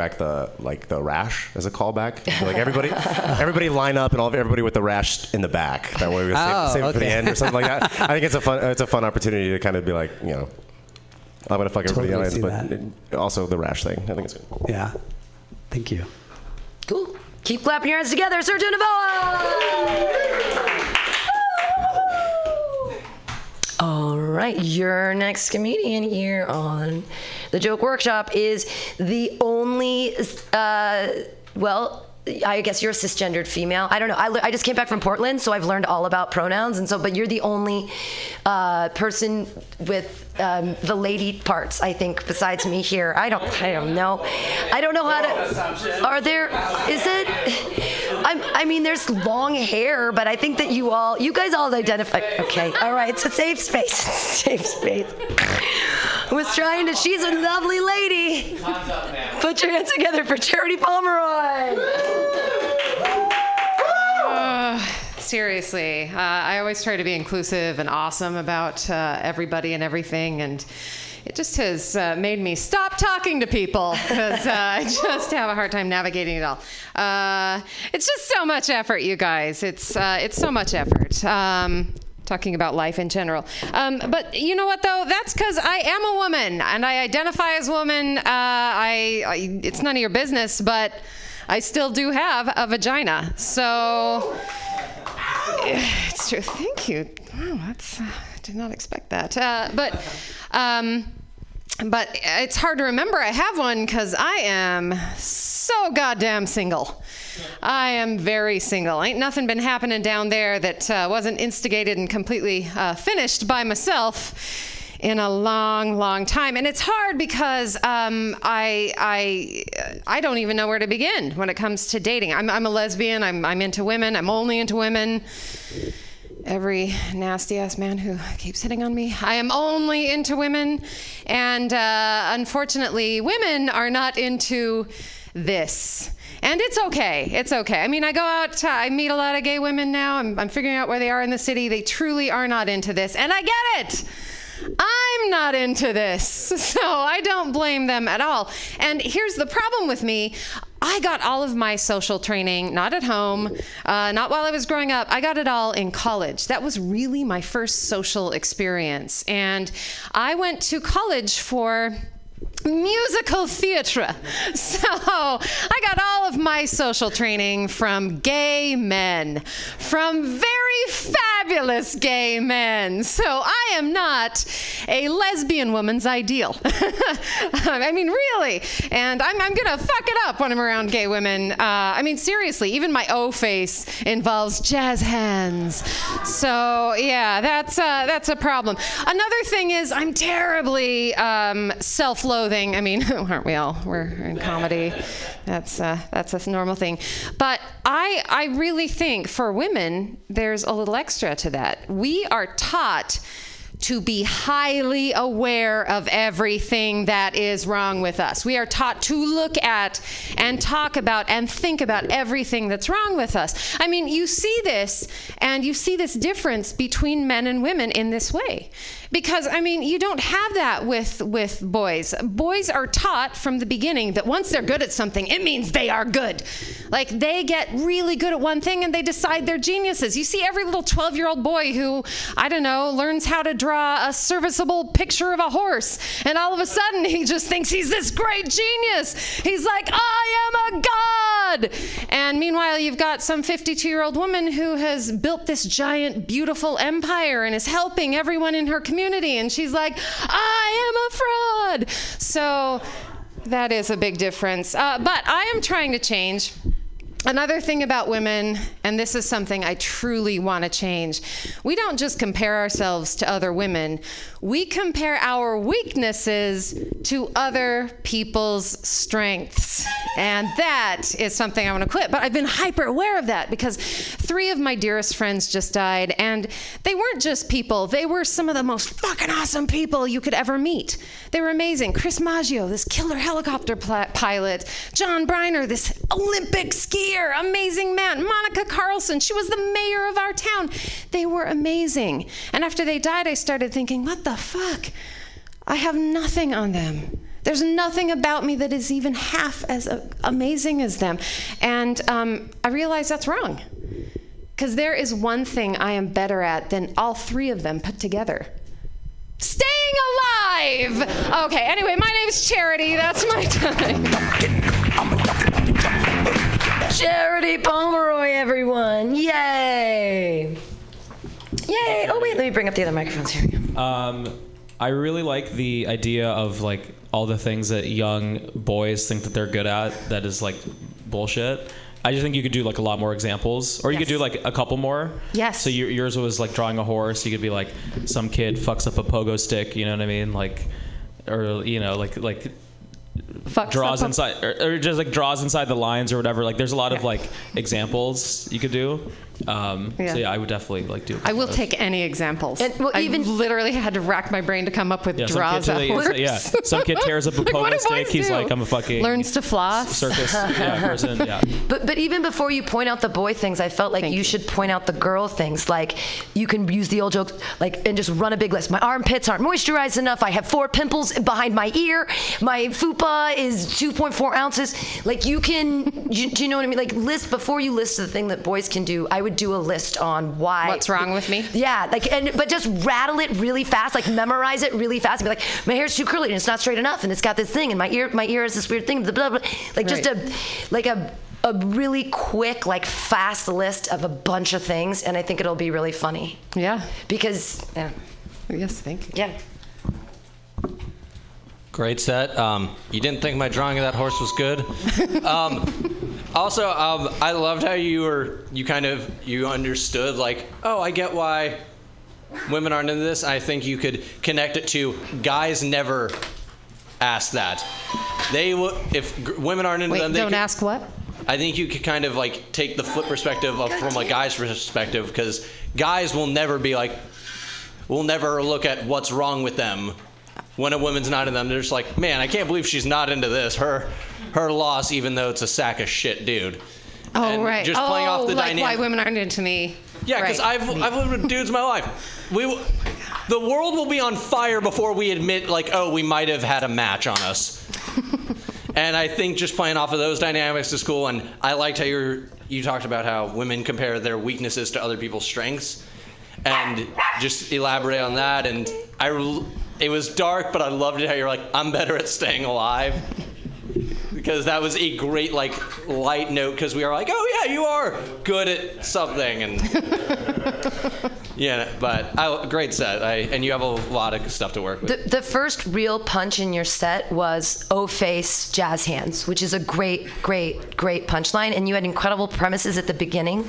back the like the rash as a callback. Like everybody, everybody line up and all everybody with the rash in the back. That way we save, Oh, save it for the end or something like that. I think it's a fun it's a fun opportunity to kind of be like you know. I'm gonna fuck everybody Totally else, see but that. it- also the rash thing. I think it's good. Yeah. Thank you. Cool. Keep clapping your hands together, Sergio Navoa! All right, your next comedian here on the Joke Workshop is the only, uh, well, I guess you're a cisgendered female. I don't know. I, le- I just came back from Portland, so I've learned all about pronouns, and so. But you're the only uh, person with um, the lady parts, I think, besides me here. I don't. I don't know. I don't know how to. Are there? Is it? I'm, I mean, there's long hair, but I think that you all, you guys all identify. Okay, all right. It's a safe space. safe space. Was trying to. She's a lovely lady. Put your hands together for Charity Pomeroy. Seriously, uh, I always try to be inclusive and awesome about uh, everybody and everything, and it just has uh, made me stop talking to people because uh, I just have a hard time navigating it all. Uh, it's just so much effort, you guys. It's uh, it's so much effort. Um, talking about life in general. Um, but you know what, though? That's because I am a woman and I identify as woman. Uh, I, I it's none of your business, but I still do have a vagina. So. It's true. Thank you. Wow, that's. Uh, I did not expect that. Uh, but, um, but it's hard to remember I have one because I am so goddamn single. I am very single. Ain't nothing been happening down there that uh, wasn't instigated and completely uh, finished by myself in a long, long time. And it's hard because um, I, I, I don't even know where to begin when it comes to dating. I'm, I'm a lesbian. I'm, I'm into women. I'm only into women. Every nasty ass man who keeps hitting on me. I am only into women. And uh, unfortunately, women are not into this. And it's okay. It's okay. I mean, I go out, I meet a lot of gay women now. I'm, I'm figuring out where they are in the city. They truly are not into this. And I get it. I'm not into this. So I don't blame them at all. And here's the problem with me. I got all of my social training not at home, uh, not while I was growing up. I got it all in college. That was really my first social experience. And I went to college for musical theatre. So I got all of my social training from gay men, from very fabulous gay men. So I am not a lesbian woman's ideal. I mean, really. And I'm, I'm going to fuck it up when I'm around gay women. Uh, I mean, seriously, even my O face involves jazz hands. So yeah, that's, uh, that's a problem. Another thing is, I'm terribly um, self loathing. I mean, aren't we all? We're in comedy. That's uh, that's a normal thing. But I I really think for women there's a little extra to that. We are taught to be highly aware of everything that is wrong with us. We are taught to look at and talk about and think about everything that's wrong with us. I mean, you see this and you see this difference between men and women in this way. Because I mean, you don't have that with with boys. Boys are taught from the beginning that once they're good at something, it means they are good. Like they get really good at one thing and they decide they're geniuses. You see every little 12-year-old boy who, I don't know, learns how to draw a serviceable picture of a horse and all of a sudden he just thinks he's this great genius. He's like, "I am a god." And meanwhile, you've got some 52-year-old woman who has built this giant beautiful empire and is helping everyone in her community and she's like, "I am a fraud." So that is a big difference. Uh, but I am trying to change. Another thing about women, and this is something I truly want to change, we don't just compare ourselves to other women, we compare our weaknesses to other people's strengths. And that is something I want to quit. But I've been hyper aware of that because three of my dearest friends just died, and they weren't just people, they were some of the most fucking awesome people you could ever meet. They were amazing. Chris Maggio, this killer helicopter pl- pilot, John Briner, this Olympic skier, amazing man, Monica Carlson, she was the mayor of our town. They were amazing. And after they died, I started thinking, what the fuck? I have nothing on them. There's nothing about me that is even half as amazing as them. And um, I realize that's wrong. Because there is one thing I am better at than all three of them put together staying alive. Okay, anyway, my name's Charity. That's my time. Charity Pomeroy, everyone. Yay. Yay. Oh, wait, let me bring up the other microphones here. Um, I really like the idea of like all the things that young boys think that they're good at that is like bullshit. I just think you could do like a lot more examples, or you could do like a couple more. Yes. So your, yours was like drawing a horse. You could be like some kid fucks up a pogo stick. You know what I mean? Like, or you know, like like Fucks draws inside, or, or just like draws inside the lines or whatever. Like, there's a lot of like examples you could do. Um, Yeah. So yeah, I would definitely like do. I will take any examples. And, well, I even- literally had to rack my brain to come up with Yeah, some kid, draws to out yeah, some kid tears up a Like, what pogo do stick. He's do? like, I'm a fucking learns to floss. circus yeah, person. Yeah. But but even before you point out the boy things, I felt like you, you. should point out the girl things. Like you can use the old joke, like and just run a big list. My armpits aren't moisturized enough. I have four pimples behind my ear. My fupa is 2.4 ounces. Like you can, you, do you know what I mean? Like list before you list the thing that boys can do. I would do a list on why. What's wrong with me? Yeah, like and but just rattle it really fast, like memorize it really fast, and be like, my hair's too curly and it's not straight enough, and it's got this thing, and my ear, my ear has this weird thing, blah blah blah. Like just Right. a, like a, a really quick, like fast list of a bunch of things, and I think it'll be really funny Yeah. because, yeah, Yes, thank you. yeah. Great set. Um, you didn't think my drawing of that horse was good. um, also, um, I loved how you were you kind of you understood like, oh, I get why women aren't into this. I think you could connect it to guys never ask that. They w- if g- women aren't into Wait, them, they don't could- ask what? I think you could kind of like take the flip perspective of from a guy's perspective because guys will never be like, will never look at what's wrong with them when a woman's not in them. They're just like, man, I can't believe she's not into this. Her, her loss, even though it's a sack of shit, dude. Oh, And right. Just oh, playing off the oh, like dynamic. why women aren't into me. Yeah, because Right. I've I've lived with dudes my life. We, the world will be on fire before we admit like, oh, we might have had a match on us. and I think just playing off of those dynamics is cool. And I liked how you you talked about how women compare their weaknesses to other people's strengths, and just elaborate on that. And I, it was dark, but I loved it how you're like, I'm better at staying alive. Because that was a great like light note. Because we are like, oh yeah, you are good at something, and yeah, but I, great set. I, and you have a lot of stuff to work with. The, the first real punch in your set was O Face Jazz Hands, which is a great, great, great punchline. And you had incredible premises at the beginning.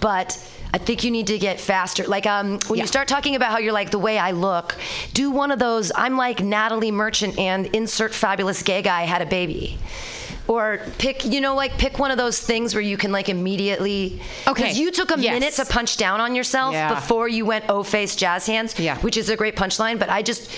But I think you need to get faster. Like um, when Yeah. you start talking about how you're like the way I look, do one of those. I'm like Natalie Merchant and insert fabulous gay guy had a baby. Or pick, you know, like pick one of those things where you can like immediately. Okay. Because you took a Yes. minute to punch down on yourself Yeah. before you went O face jazz hands. Yeah. Which is a great punchline, but I just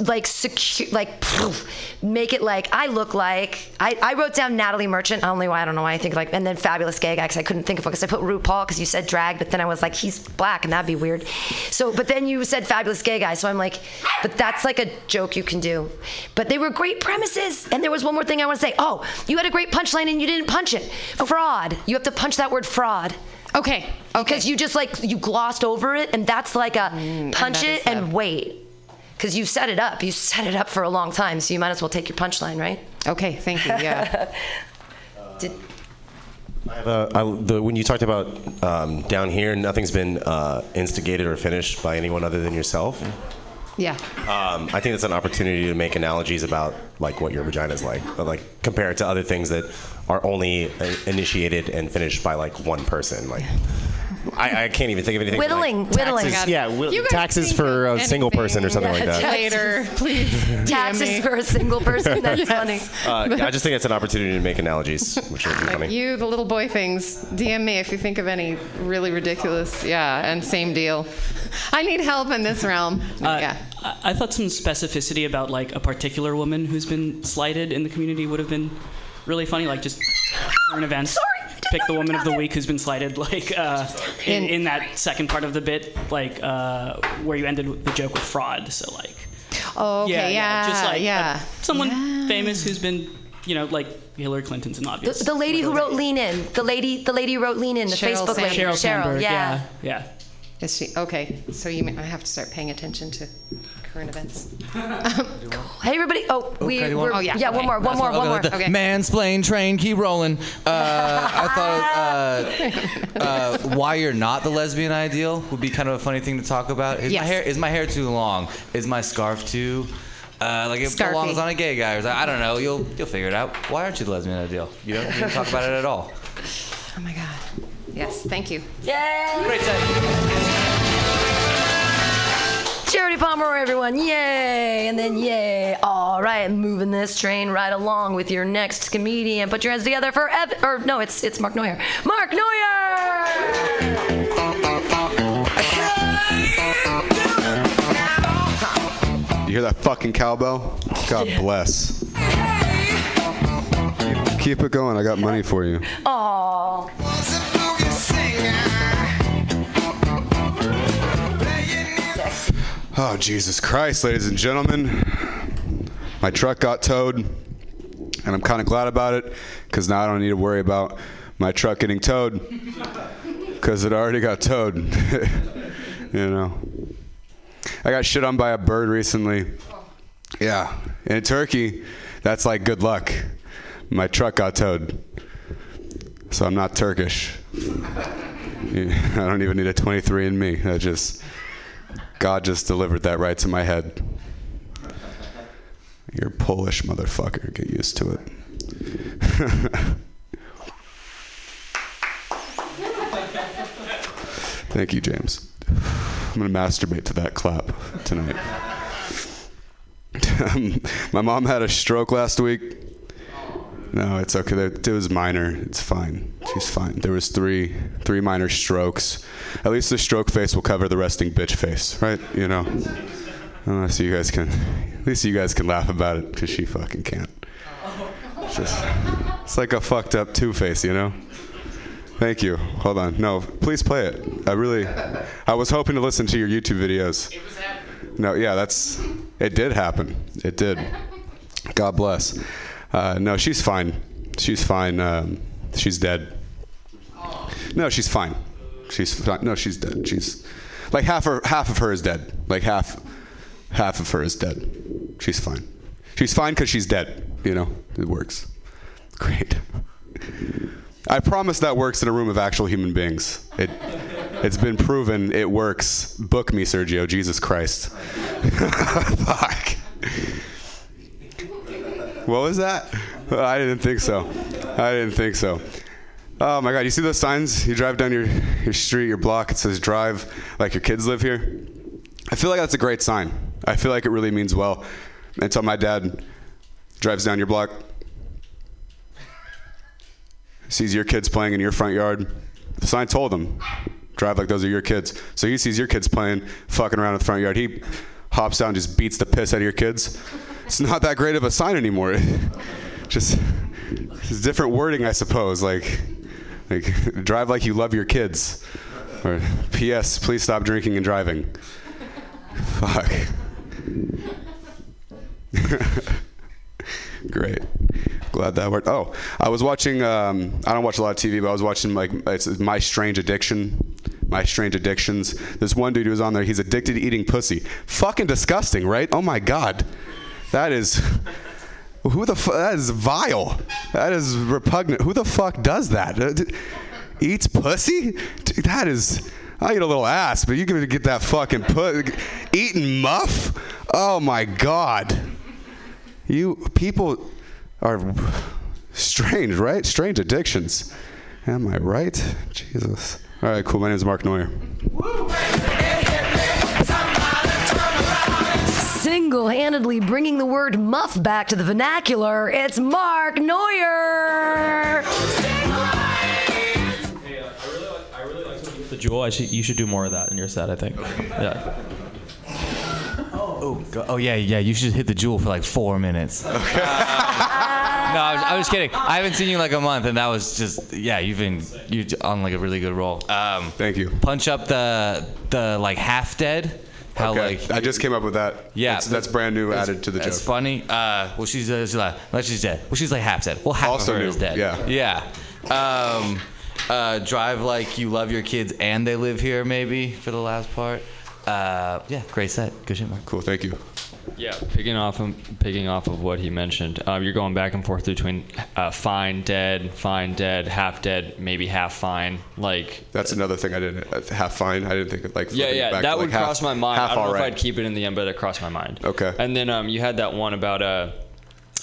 like secure, like poof, make it like I look like I, I wrote down Natalie Merchant. I don't know why I don't know why I think like and then fabulous gay guy because I couldn't think of one because I put RuPaul because you said drag, but then I was like he's black and that'd be weird. So but then you said fabulous gay guy, so I'm like, but that's like a joke you can do. But they were great premises, and there was one more thing I want to say. Oh, you had a great punchline and you didn't punch it. Fraud. You have to punch that word fraud. Okay. Okay. Because you just like you glossed over it, and that's like a mm, punch that it and wait. Because you set it up, you set it up for a long time, so you might as well take your punchline, right? Okay. Thank you. Yeah. Did, Uh, I, the, when you talked about um, down here, nothing's been uh, instigated or finished by anyone other than yourself. yeah. Um, I think that's an opportunity to make analogies about like what your vagina is like, but, like compare it to other things that are only uh, initiated and finished by like one person. Like, I, I can't even think of anything. Whittling, like, whittling. Taxes, yeah, whi- taxes for of a single person or something like anything. that. Later, please. Taxes for a single person. That's funny. Uh, I just think it's an opportunity to make analogies, which would be funny. You, the little boy things, DM me if you think of any really ridiculous. Yeah, and same deal. I need help in this realm. Uh, yeah. I, I thought some specificity about like a particular woman who's been slighted in the community would have been really funny. Like just current events. Sorry, I didn't Pick the woman of the week who's been slighted, like uh, in, In- in that second part of the bit, like uh, where you ended the joke with fraud. So like, Oh, okay, yeah, just like a- yeah. someone Yeah. famous who's been, you know, like Hillary Clinton's an obvious. The, the lady who wrote Lean In. The lady, the lady who wrote Lean In. The Sheryl Facebook lady. Sheryl Cheryl. Sandberg. yeah. yeah, yeah. Is she okay? So you, may, I have to start paying attention to current events. Hey everybody! Oh, we. Okay, you we're, Oh, yeah, Yeah, one more, one more, one more. let the Okay. Mansplain train keep rolling. Uh, I thought uh, uh, why you're not the lesbian ideal would be kind of a funny thing to talk about. Is Yes. my hair is my hair too long? Is my scarf too? Uh, like it Scarfy. belongs on a gay guy, or is I don't know. You'll you'll figure it out. Why aren't you the lesbian ideal? You don't, you don't talk about it at all. Oh my God. Yes, thank you. Yay! Great set. Charity Pomeroy, everyone! Yay! And then yay! All right, moving this train right along with your next comedian. Put your hands together for Ev- or no, it's it's Mark Neuer. Mark Neuer! You hear that fucking cowbell? God bless. Keep it going. I got money for you. Aww. Oh, Jesus Christ, ladies and gentlemen. My truck got towed, and I'm kind of glad about it because now I don't need to worry about my truck getting towed because it already got towed. you know. I got shit on by a bird recently. Yeah. In Turkey, that's like good luck. My truck got towed. So I'm not Turkish. I don't even need a 23andMe. I just. God just delivered that right to my head. You're Polish, motherfucker. Get used to it. Thank you, James. I'm going to masturbate to that clap tonight. my mom had a stroke last week. No, it's okay. It was minor. It's fine. She's fine. There was three three minor strokes. At least the stroke face will cover the resting bitch face, right? You know. Unless you guys can, at least you guys can laugh about it, because she fucking can't. It's just, it's like a fucked up Two Face, you know. Thank you. Hold on. No, please play it. I really, I was hoping to listen to your YouTube videos. No, yeah, that's, it did happen. It did. God bless. Uh, no, she's fine. She's fine. Um, she's dead. No, she's fine. She's fine. No, she's dead. She's like half her half of her is dead. Like half half of her is dead. She's fine. She's fine because she's dead. You know, it works. Great. I promise that works in a room of actual human beings. It it's been proven it works. Book me, Sergio. Jesus Christ. Fuck. What was that? I didn't think so. I didn't think so. Oh my God! You see those signs? You drive down your your street, your block. It says "Drive like your kids live here." I feel like that's a great sign. I feel like it really means well. Until my dad drives down your block, sees your kids playing in your front yard. The sign told him, "Drive like those are your kids." So he sees your kids playing, fucking around in the front yard. He hops down, and just beats the piss out of your kids. It's not that great of a sign anymore. just it's different wording, I suppose. Like, like drive like you love your kids. Or P.S. Please stop drinking and driving. Fuck. Great. Glad that worked. Oh, I was watching. Um, I don't watch a lot of TV, but I was watching like it's My Strange Addiction. My Strange Addictions. This one dude who was on there. He's addicted to eating pussy. Fucking disgusting, right? Oh my god, that is. Who the fuck? That is vile. That is repugnant. Who the fuck does that? Uh, Eats pussy? Dude, that is. I eat a little ass, but you can get that fucking put eating muff. Oh my god. You people are strange, right? Strange addictions. Am I right? Jesus. All right, cool. My name is Mark Neuer. Single-handedly bringing the word muff back to the vernacular. It's Mark Neuer. The jewel. I should, you should do more of that in your set. I think. Yeah. Oh, go- oh yeah, yeah. You should hit the jewel for like four minutes. no, I was, I was kidding. I haven't seen you in like a month, and that was just yeah. You've been you on like a really good roll. Um, Thank you. punch up the the like half dead How Okay. like I just came up with that. Yeah, that's, that's brand new added to the that's joke. funny. Uh, well, she's, uh, she's like, well, she's dead. Well, she's like half dead. Well, half Also of her new, is dead. yeah. Yeah. Um, uh, drive like you love your kids and they live here, maybe for the last part. Uh, yeah, great set. Good shit, Mark. Cool. Thank you. Yeah, picking off of picking off of what he mentioned, um, you're going back and forth between uh, fine, dead, fine, dead, half dead, maybe half fine. Like That's another thing I didn't uh, half fine. I didn't think of like yeah, flipping it yeah, back that to, would like, half- cross my mind. I don't know right. if I'd keep it in the end, but it crossed my mind. Okay. And then um, you had that one about uh,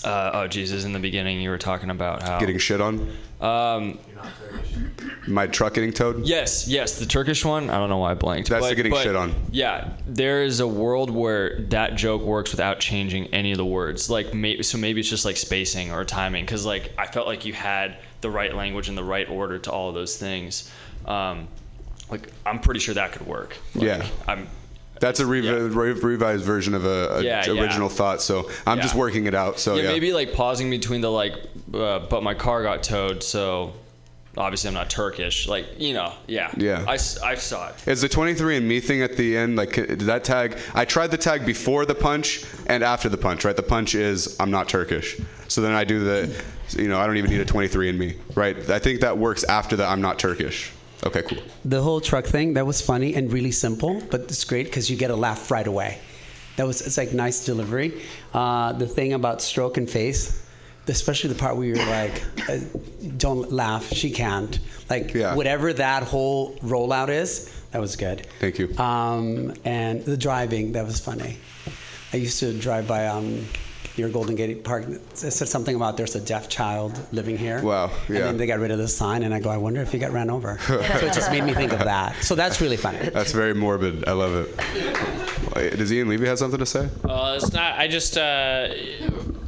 uh, oh Jesus, in the beginning you were talking about how Getting shit on. um, My truck getting towed. Yes, yes, the Turkish one. I don't know why I blanked. That's the getting shit on. Yeah, there is a world where that joke works without changing any of the words. Like, maybe so maybe it's just like spacing or timing. Because like I felt like you had the right language and the right order to all of those things. Um, like I'm pretty sure that could work. Like, Yeah. I'm. That's a rev- re- revised version of a, a Yeah, yeah. original thought. So I'm just working it out. So yeah, yeah. maybe like pausing between the like, uh, but my car got towed, so obviously I'm not Turkish. Like you know, yeah. Yeah. I, I saw it. Is the 23 and me thing at the end like did that tag? I tried the tag before the punch and after the punch. Right, the punch is I'm not Turkish. So then I do the, you know, I don't even need a 23 and me. Right, I think that works after the I'm not Turkish. Okay, cool. The whole truck thing that was funny and really simple, but it's great because you get a laugh right away. That was it's like nice delivery. Uh, the thing about stroke and face, especially the part where you're like, uh, "Don't laugh, she can't." Like Yeah. whatever that whole rollout is, that was good. Thank you. Um, and the driving, that was funny. I used to drive by um, near Golden Gate Park. It said something about there's a deaf child living here. Wow, Yeah. And then they got rid of the sign, and I go, I wonder if he got ran over. so it just made me think of that. So that's really funny. That's very morbid. I love it. Wait, Does Ian Levy have something to say? Uh, it's not. I just. Uh,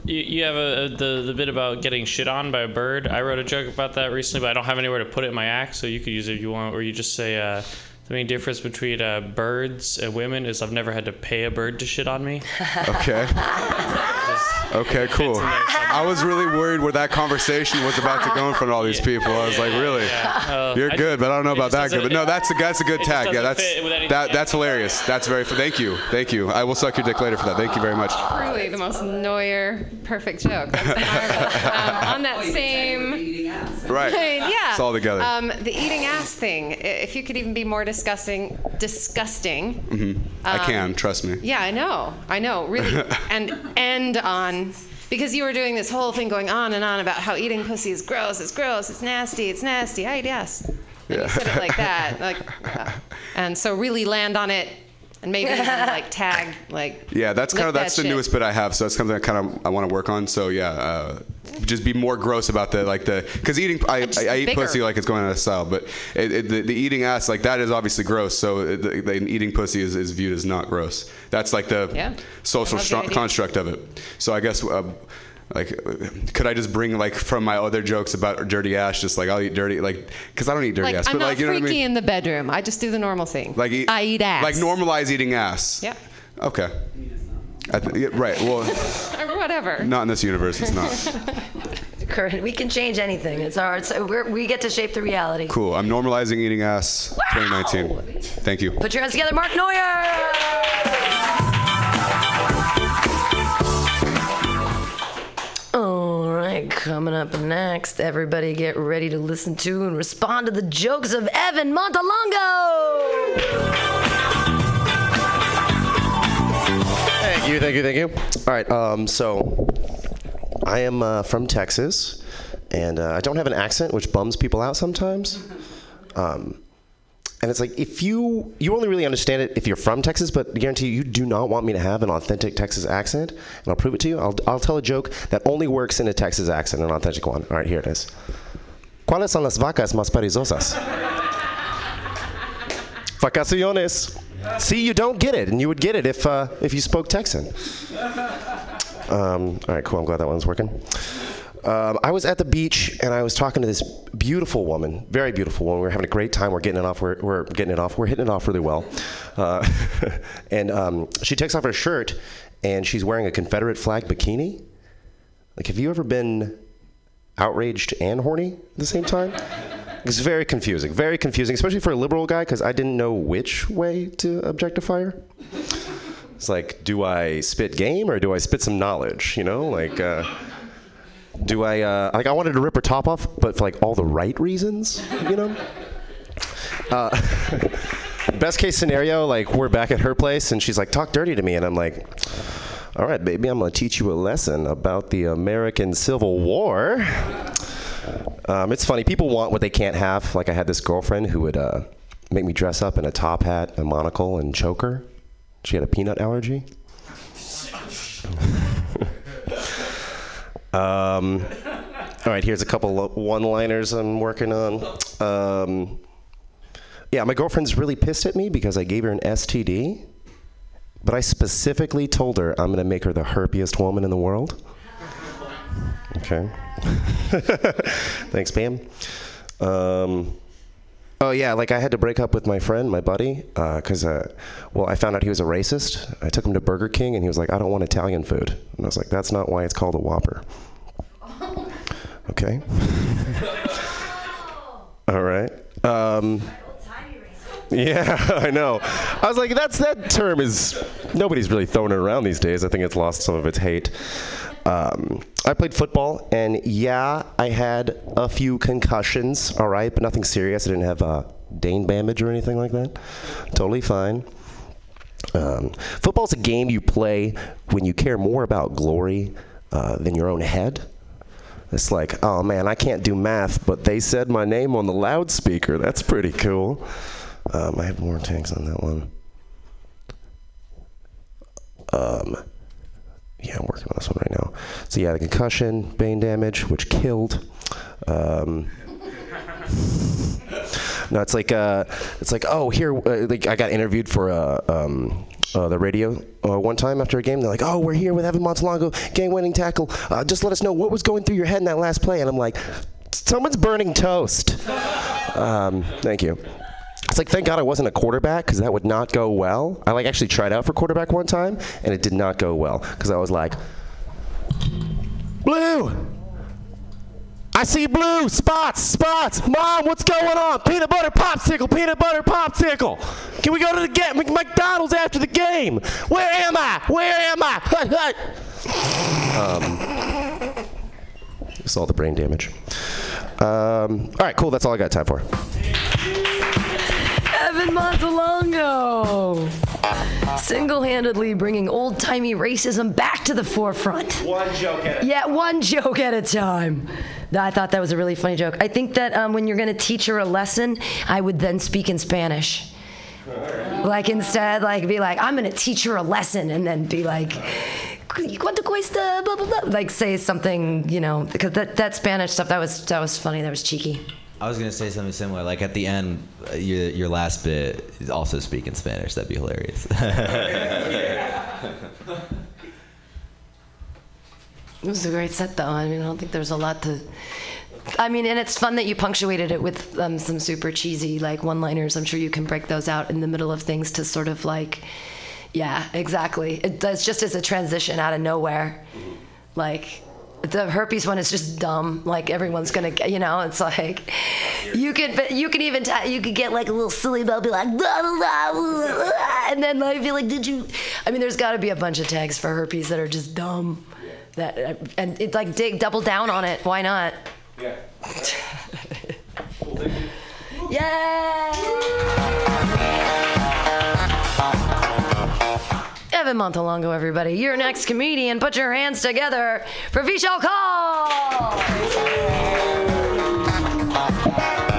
you, you have a, the the bit about getting shit on by a bird. I wrote a joke about that recently, but I don't have anywhere to put it in my act, so you could use it if you want, or you just say. Uh, the main difference between uh, birds and women is I've never had to pay a bird to shit on me. Okay. Okay, cool. I was really worried where that conversation was about to go in front of all these people. I was like, really? Uh, You're I good, but I don't know about that good. But no, that's a that's a good it tag. Yeah, that's fit with anything that that's hilarious. That's very. Thank you, thank you. I will suck your dick later for that. Thank you very much. Truly the most Neuer perfect joke. Um, on that same. Right. yeah. It's all together. Um, the eating ass thing. If you could even be more disgusting, disgusting. hmm I Um, can trust me. Yeah, I know. I know. Really. and end on because you were doing this whole thing going on and on about how eating pussy is gross. It's gross. It's nasty. It's nasty. I eat ass. And you said it like that. Like, uh, and so really land on it, and maybe even like tag like. Yeah, that's kind of that's that the shit. newest bit I have. So that's something I kind of I want to work on. So yeah, uh, just be more gross about the like the because eating I, I, I eat bigger. pussy like it's going out of style, but it, it, the, the eating ass like that is obviously gross. So it, the, the eating pussy is, is viewed as not gross. That's like the Yeah. social I the stru- construct of it. So I guess. Uh, like, could I just bring like from my other jokes about dirty ass? Just like I'll eat dirty, like, because I don't eat dirty Like ass. I'm but not like, you know what I mean? in the bedroom. I just do the normal thing. Like eat, I eat ass. Like normalize eating ass. Yeah. Okay. I th- yeah, right. Well, Or whatever. not in this universe. It's not. Current, we can change anything. It's ours. So we get to shape the reality. Cool. I'm normalizing eating ass 2019. Thank you. Put your hands together, Mark Neuer. All right, coming up next, everybody get ready to listen to and respond to the jokes of Evan Montalongo. Thank you, thank you, thank you. All right, um, so I am uh, from Texas, and uh, I don't have an accent, which bums people out sometimes. Um, and it's like if you you only really understand it if you're from Texas, but I guarantee you, you do not want me to have an authentic Texas accent, and I'll prove it to you. I'll, I'll tell a joke that only works in a Texas accent, an authentic one. All right, here it is. ¿Cuáles son las vacas más perezosas? Vacaciones. See, you don't get it, and you would get it if uh, if you spoke Texan. Um, all right, cool. I'm glad that one's working. Um, I was at the beach and I was talking to this beautiful woman, very beautiful woman. We are having a great time. We're getting it off. We're, we're getting it off. We're hitting it off really well. Uh, and um, she takes off her shirt and she's wearing a Confederate flag bikini. Like, have you ever been outraged and horny at the same time? It's very confusing. Very confusing, especially for a liberal guy, because I didn't know which way to objectify her. It's like, do I spit game or do I spit some knowledge? You know, like, uh, do I uh, like? I wanted to rip her top off, but for like all the right reasons. You know. Uh, best case scenario, like we're back at her place and she's like, talk dirty to me, and I'm like. All right, baby, I'm gonna teach you a lesson about the American Civil War. Um, it's funny. People want what they can't have. Like I had this girlfriend who would uh, make me dress up in a top hat, a monocle, and choker. She had a peanut allergy. um, all right, here's a couple one-liners I'm working on. Um, yeah, my girlfriend's really pissed at me because I gave her an STD, but I specifically told her I'm gonna make her the herpiest woman in the world. Okay. Thanks, Pam. Um, oh yeah, like I had to break up with my friend, my buddy, because uh, well, I found out he was a racist. I took him to Burger King, and he was like, "I don't want Italian food," and I was like, "That's not why it's called a Whopper." Okay. All right. Um, yeah, I know. I was like, that's that term is nobody's really throwing it around these days. I think it's lost some of its hate. Um, I played football, and yeah, I had a few concussions. All right, but nothing serious. I didn't have uh, Dane damage or anything like that. Totally fine. Um, football's a game you play when you care more about glory uh, than your own head. It's like, oh man, I can't do math, but they said my name on the loudspeaker. That's pretty cool. Um, I have more tanks on that one. Um, yeah, I'm working on this one right now. So yeah, the concussion, brain damage, which killed. Um, no, it's like uh, it's like oh here, uh, like I got interviewed for uh, um, uh, the radio uh, one time after a game. They're like, oh, we're here with Evan Montalongo, game-winning tackle. Uh, just let us know what was going through your head in that last play. And I'm like, someone's burning toast. Um, thank you. It's like thank God I wasn't a quarterback because that would not go well. I like actually tried out for quarterback one time and it did not go well because I was like, blue. I see blue spots, spots. Mom, what's going on? Peanut butter popsicle, peanut butter popsicle. Can we go to the game, McDonald's after the game? Where am I? Where am I? um, it's all the brain damage. Um, all right, cool. That's all I got time for. Evan Montalongo, single-handedly bringing old-timey racism back to the forefront. One joke at a Yeah, one joke at a time. I thought that was a really funny joke. I think that um, when you're going to teach her a lesson, I would then speak in Spanish. Like instead, like be like, I'm going to teach her a lesson, and then be like, "Cuánto cuesta?" Blah blah blah. Like say something, you know, because that that Spanish stuff that was that was funny. That was cheeky. I was gonna say something similar. Like at the end, uh, your your last bit is also speak in Spanish. That'd be hilarious. It was a great set, though. I mean, I don't think there's a lot to. I mean, and it's fun that you punctuated it with um, some super cheesy like one-liners. I'm sure you can break those out in the middle of things to sort of like, yeah, exactly. It does just as a transition out of nowhere. Like the herpes one is just dumb. Like everyone's gonna, get, you know, it's like you could, you can even t- you could get like a little silly bell, be like, blah, blah, blah, and then like be like, did you? I mean, there's got to be a bunch of tags for herpes that are just dumb. That and it's like dig double down on it. Why not? Yeah. Evan Montalongo, everybody. Your next comedian. Put your hands together for Vishal Call.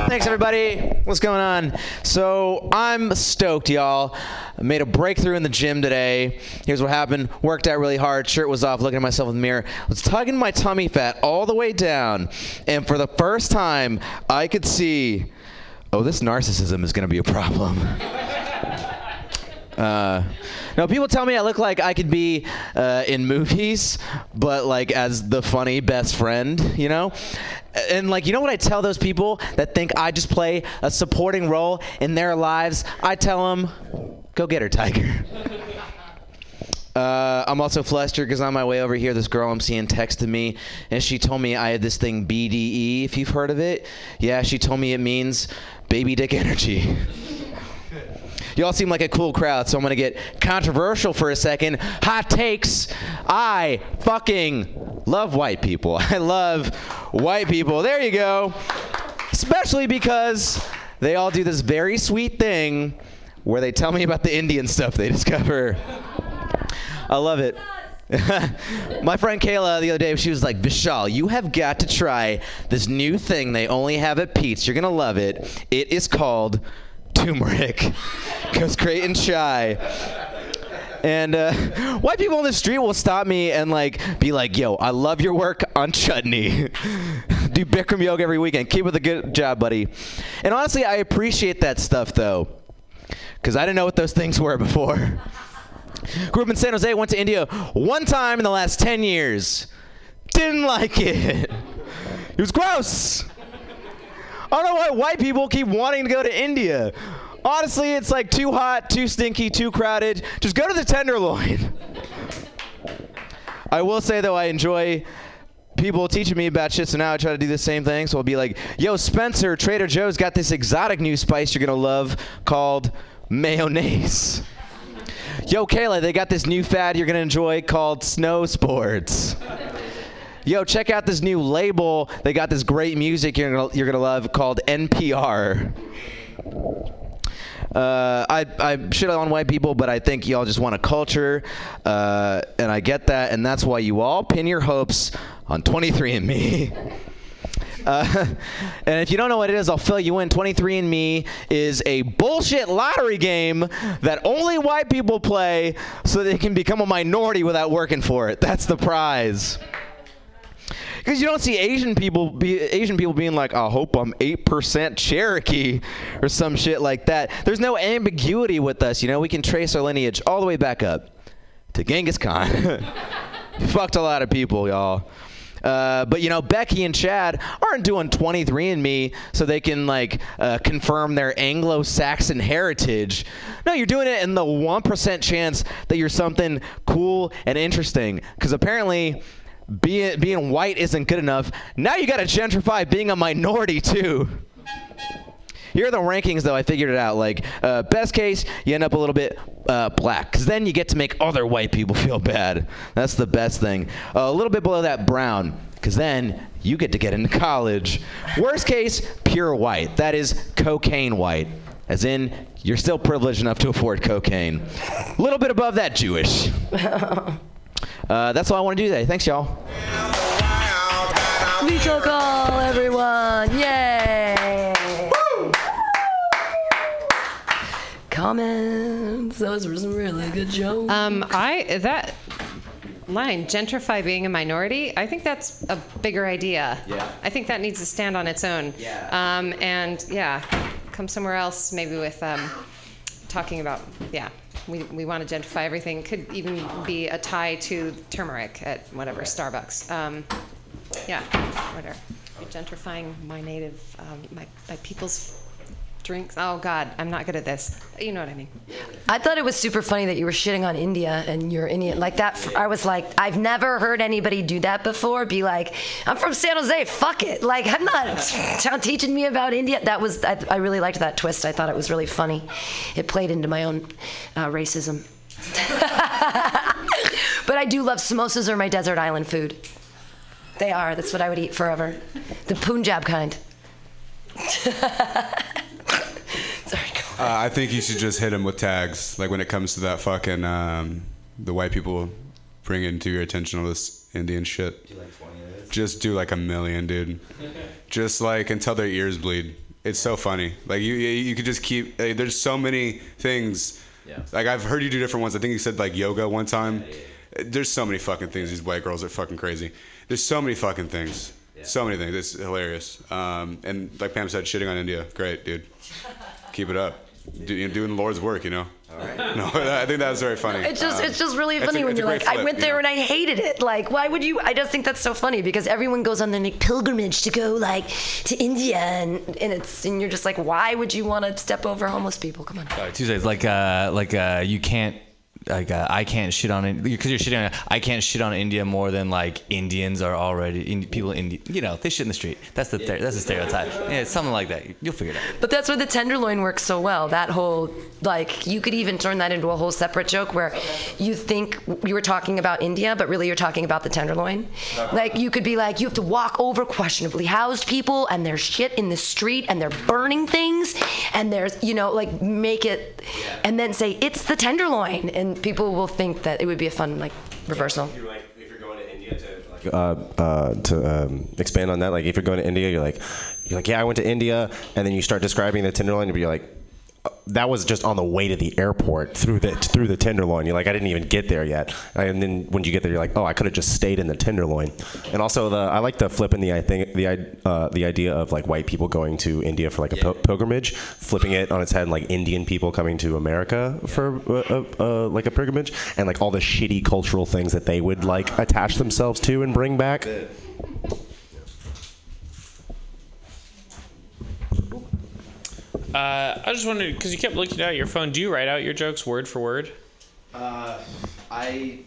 Thanks, everybody. What's going on? So, I'm stoked, y'all. I made a breakthrough in the gym today. Here's what happened. Worked out really hard. Shirt was off. Looking at myself in the mirror. Was tugging my tummy fat all the way down. And for the first time, I could see, oh, this narcissism is going to be a problem. Uh, no, people tell me I look like I could be uh, in movies, but like as the funny best friend, you know? And like, you know what I tell those people that think I just play a supporting role in their lives? I tell them, go get her, Tiger. Uh, I'm also flustered because on my way over here, this girl I'm seeing texted me, and she told me I had this thing BDE. If you've heard of it, yeah, she told me it means baby dick energy. y'all seem like a cool crowd, so I'm gonna get controversial for a second. Hot takes. I fucking love white people. I love white people. There you go. Especially because they all do this very sweet thing where they tell me about the Indian stuff they discover. I love it. My friend Kayla the other day, she was like, Vishal, you have got to try this new thing they only have at Peet's. You're going to love it. It is called turmeric. Goes great and chai. And uh, white people on the street will stop me and like be like, "Yo, I love your work on chutney. Do Bikram yoga every weekend. Keep up the good job, buddy." And honestly, I appreciate that stuff though, because I didn't know what those things were before. Grew up in San Jose, went to India one time in the last 10 years. Didn't like it. It was gross. I don't know why white people keep wanting to go to India. Honestly, it's like too hot, too stinky, too crowded. Just go to the Tenderloin. I will say though, I enjoy people teaching me about shit, so now I try to do the same thing. So I'll be like, "Yo, Spencer, Trader Joe's got this exotic new spice you're gonna love called mayonnaise." Yo, Kayla, they got this new fad you're gonna enjoy called snow sports. Yo, check out this new label. They got this great music you're gonna, you're gonna love called NPR. Uh, I, I shit on white people, but I think y'all just want a culture, uh, and I get that, and that's why you all pin your hopes on 23andMe. Uh, and if you don't know what it is, I'll fill you in. 23andMe is a bullshit lottery game that only white people play so they can become a minority without working for it. That's the prize. Because you don't see Asian people be Asian people being like, I hope I'm eight percent Cherokee or some shit like that. There's no ambiguity with us, you know. We can trace our lineage all the way back up to Genghis Khan. Fucked a lot of people, y'all. Uh, but you know, Becky and Chad aren't doing 23andMe so they can like uh, confirm their Anglo-Saxon heritage. No, you're doing it in the one percent chance that you're something cool and interesting. Because apparently, being being white isn't good enough. Now you got to gentrify being a minority too. Here are the rankings, though. I figured it out. Like, uh, best case, you end up a little bit uh, black, because then you get to make other white people feel bad. That's the best thing. Uh, a little bit below that, brown, because then you get to get into college. Worst case, pure white. That is cocaine white, as in you're still privileged enough to afford cocaine. A little bit above that, Jewish. Uh, that's all I want to do today. Thanks, y'all. We took all, everyone. Yay! Comments. Those were some really good jokes. Um, I that line gentrify being a minority. I think that's a bigger idea. Yeah. I think that needs to stand on its own. Yeah. Um, and yeah, come somewhere else maybe with um, talking about yeah. We, we want to gentrify everything. Could even be a tie to turmeric at whatever Starbucks. Um, yeah, whatever. You're gentrifying my native, um, my, my people's drinks. Oh God, I'm not good at this. You know what I mean. I thought it was super funny that you were shitting on India and you're Indian. Like that, I was like, I've never heard anybody do that before. Be like, I'm from San Jose, fuck it. Like, I'm not teaching me about India. That was, I, I really liked that twist. I thought it was really funny. It played into my own uh, racism. but I do love samosas or my desert island food. They are. That's what I would eat forever. The Punjab kind. Uh, I think you should just hit him with tags. Like when it comes to that fucking um, the white people bringing to your attention all this Indian shit. Just do like a million, dude. just like until their ears bleed. It's so funny. Like you, you, you could just keep. Like, there's so many things. Yeah. Like I've heard you do different ones. I think you said like yoga one time. Yeah. There's so many fucking things. These white girls are fucking crazy. There's so many fucking things. So many things. It's hilarious. Um, and like Pam said, shitting on India. Great, dude. Keep it up. Do, you're doing the Lord's work, you know. All right. No, I think that was very funny. It's just Um, it's just really it's funny a- when it's a you're like, great I flip, went you there know? and I hated it. Like, why would you? I just think that's so funny because everyone goes on their like, pilgrimage to go like to India and and it's and you're just like, why would you want to step over homeless people? Come on. Uh, Tuesdays, like uh, like uh, you can't like uh, I can't shit on it because you're shitting on I can't shit on India more than like Indians are already in, people in you know they shit in the street that's the that's the stereotype yeah something like that you'll figure it out But that's where the tenderloin works so well. That whole, like, you could even turn that into a whole separate joke where you think you were talking about India, but really you're talking about the tenderloin. Like, you could be like, you have to walk over questionably housed people, and there's shit in the street, and they're burning things, and there's, you know, like, make it, and then say, it's the tenderloin. And people will think that it would be a fun, like, reversal. uh, uh, to um, expand on that, like if you're going to India, you're like, you're like, yeah, I went to India, and then you start describing the tenderloin, and you're like, that was just on the way to the airport through the through the tenderloin. You're like, I didn't even get there yet, and then when you get there, you're like, oh, I could have just stayed in the tenderloin. And also, the I like the flipping the I think the uh, the idea of like white people going to India for like a pil- pilgrimage, flipping it on its head, like Indian people coming to America for uh, uh, uh, like a pilgrimage, and like all the shitty cultural things that they would like attach themselves to and bring back. Uh, I just wondered because you kept looking at your phone. Do you write out your jokes word for word? Uh, I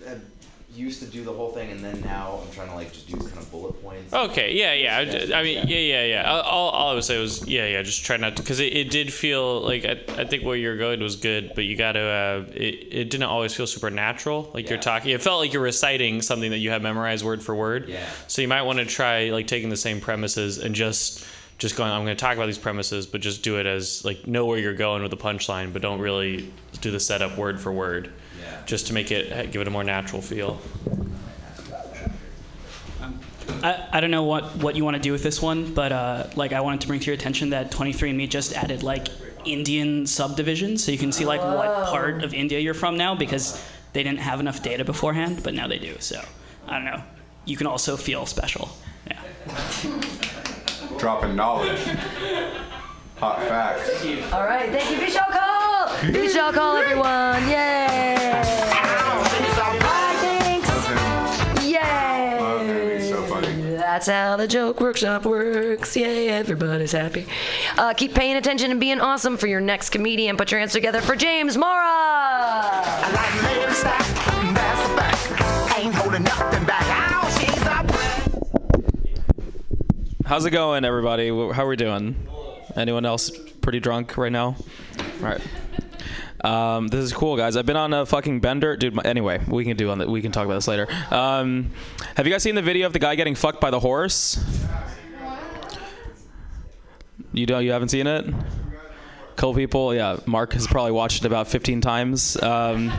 used to do the whole thing, and then now I'm trying to like just do kind of bullet points. Okay, yeah, yeah. I d- I mean, yeah, yeah, yeah. All, all I would say was, yeah, yeah. Just try not to, because it, it did feel like I, I think where you're going was good, but you got to. Uh, it, it didn't always feel super natural. Like you're talking, it felt like you're reciting something that you have memorized word for word. Yeah. So you might want to try like taking the same premises and just just going. I'm going to talk about these premises, but just do it as like know where you're going with the punchline, but don't really do the setup word for word. Yeah. Just to make it give it a more natural feel. I, I don't know what, what you want to do with this one, but uh, like I wanted to bring to your attention that 23andMe just added like Indian subdivisions, so you can see like what part of India you're from now because they didn't have enough data beforehand, but now they do. So I don't know. You can also feel special. Yeah. Dropping knowledge. Hot facts. All right, thank you. Vishal Call! Vishal Call, everyone. Yay! Hi, thanks. Yay! so funny. That's how the joke workshop works. Yay, everybody's happy. Uh, keep paying attention and being awesome for your next comedian. Put your hands together for James Mora! How's it going, everybody? How are we doing? Anyone else pretty drunk right now? All right. Um, this is cool, guys. I've been on a fucking bender, dude. My, anyway, we can do on that. We can talk about this later. Um, have you guys seen the video of the guy getting fucked by the horse? You don't? You haven't seen it? Cool people. Yeah, Mark has probably watched it about 15 times. Um,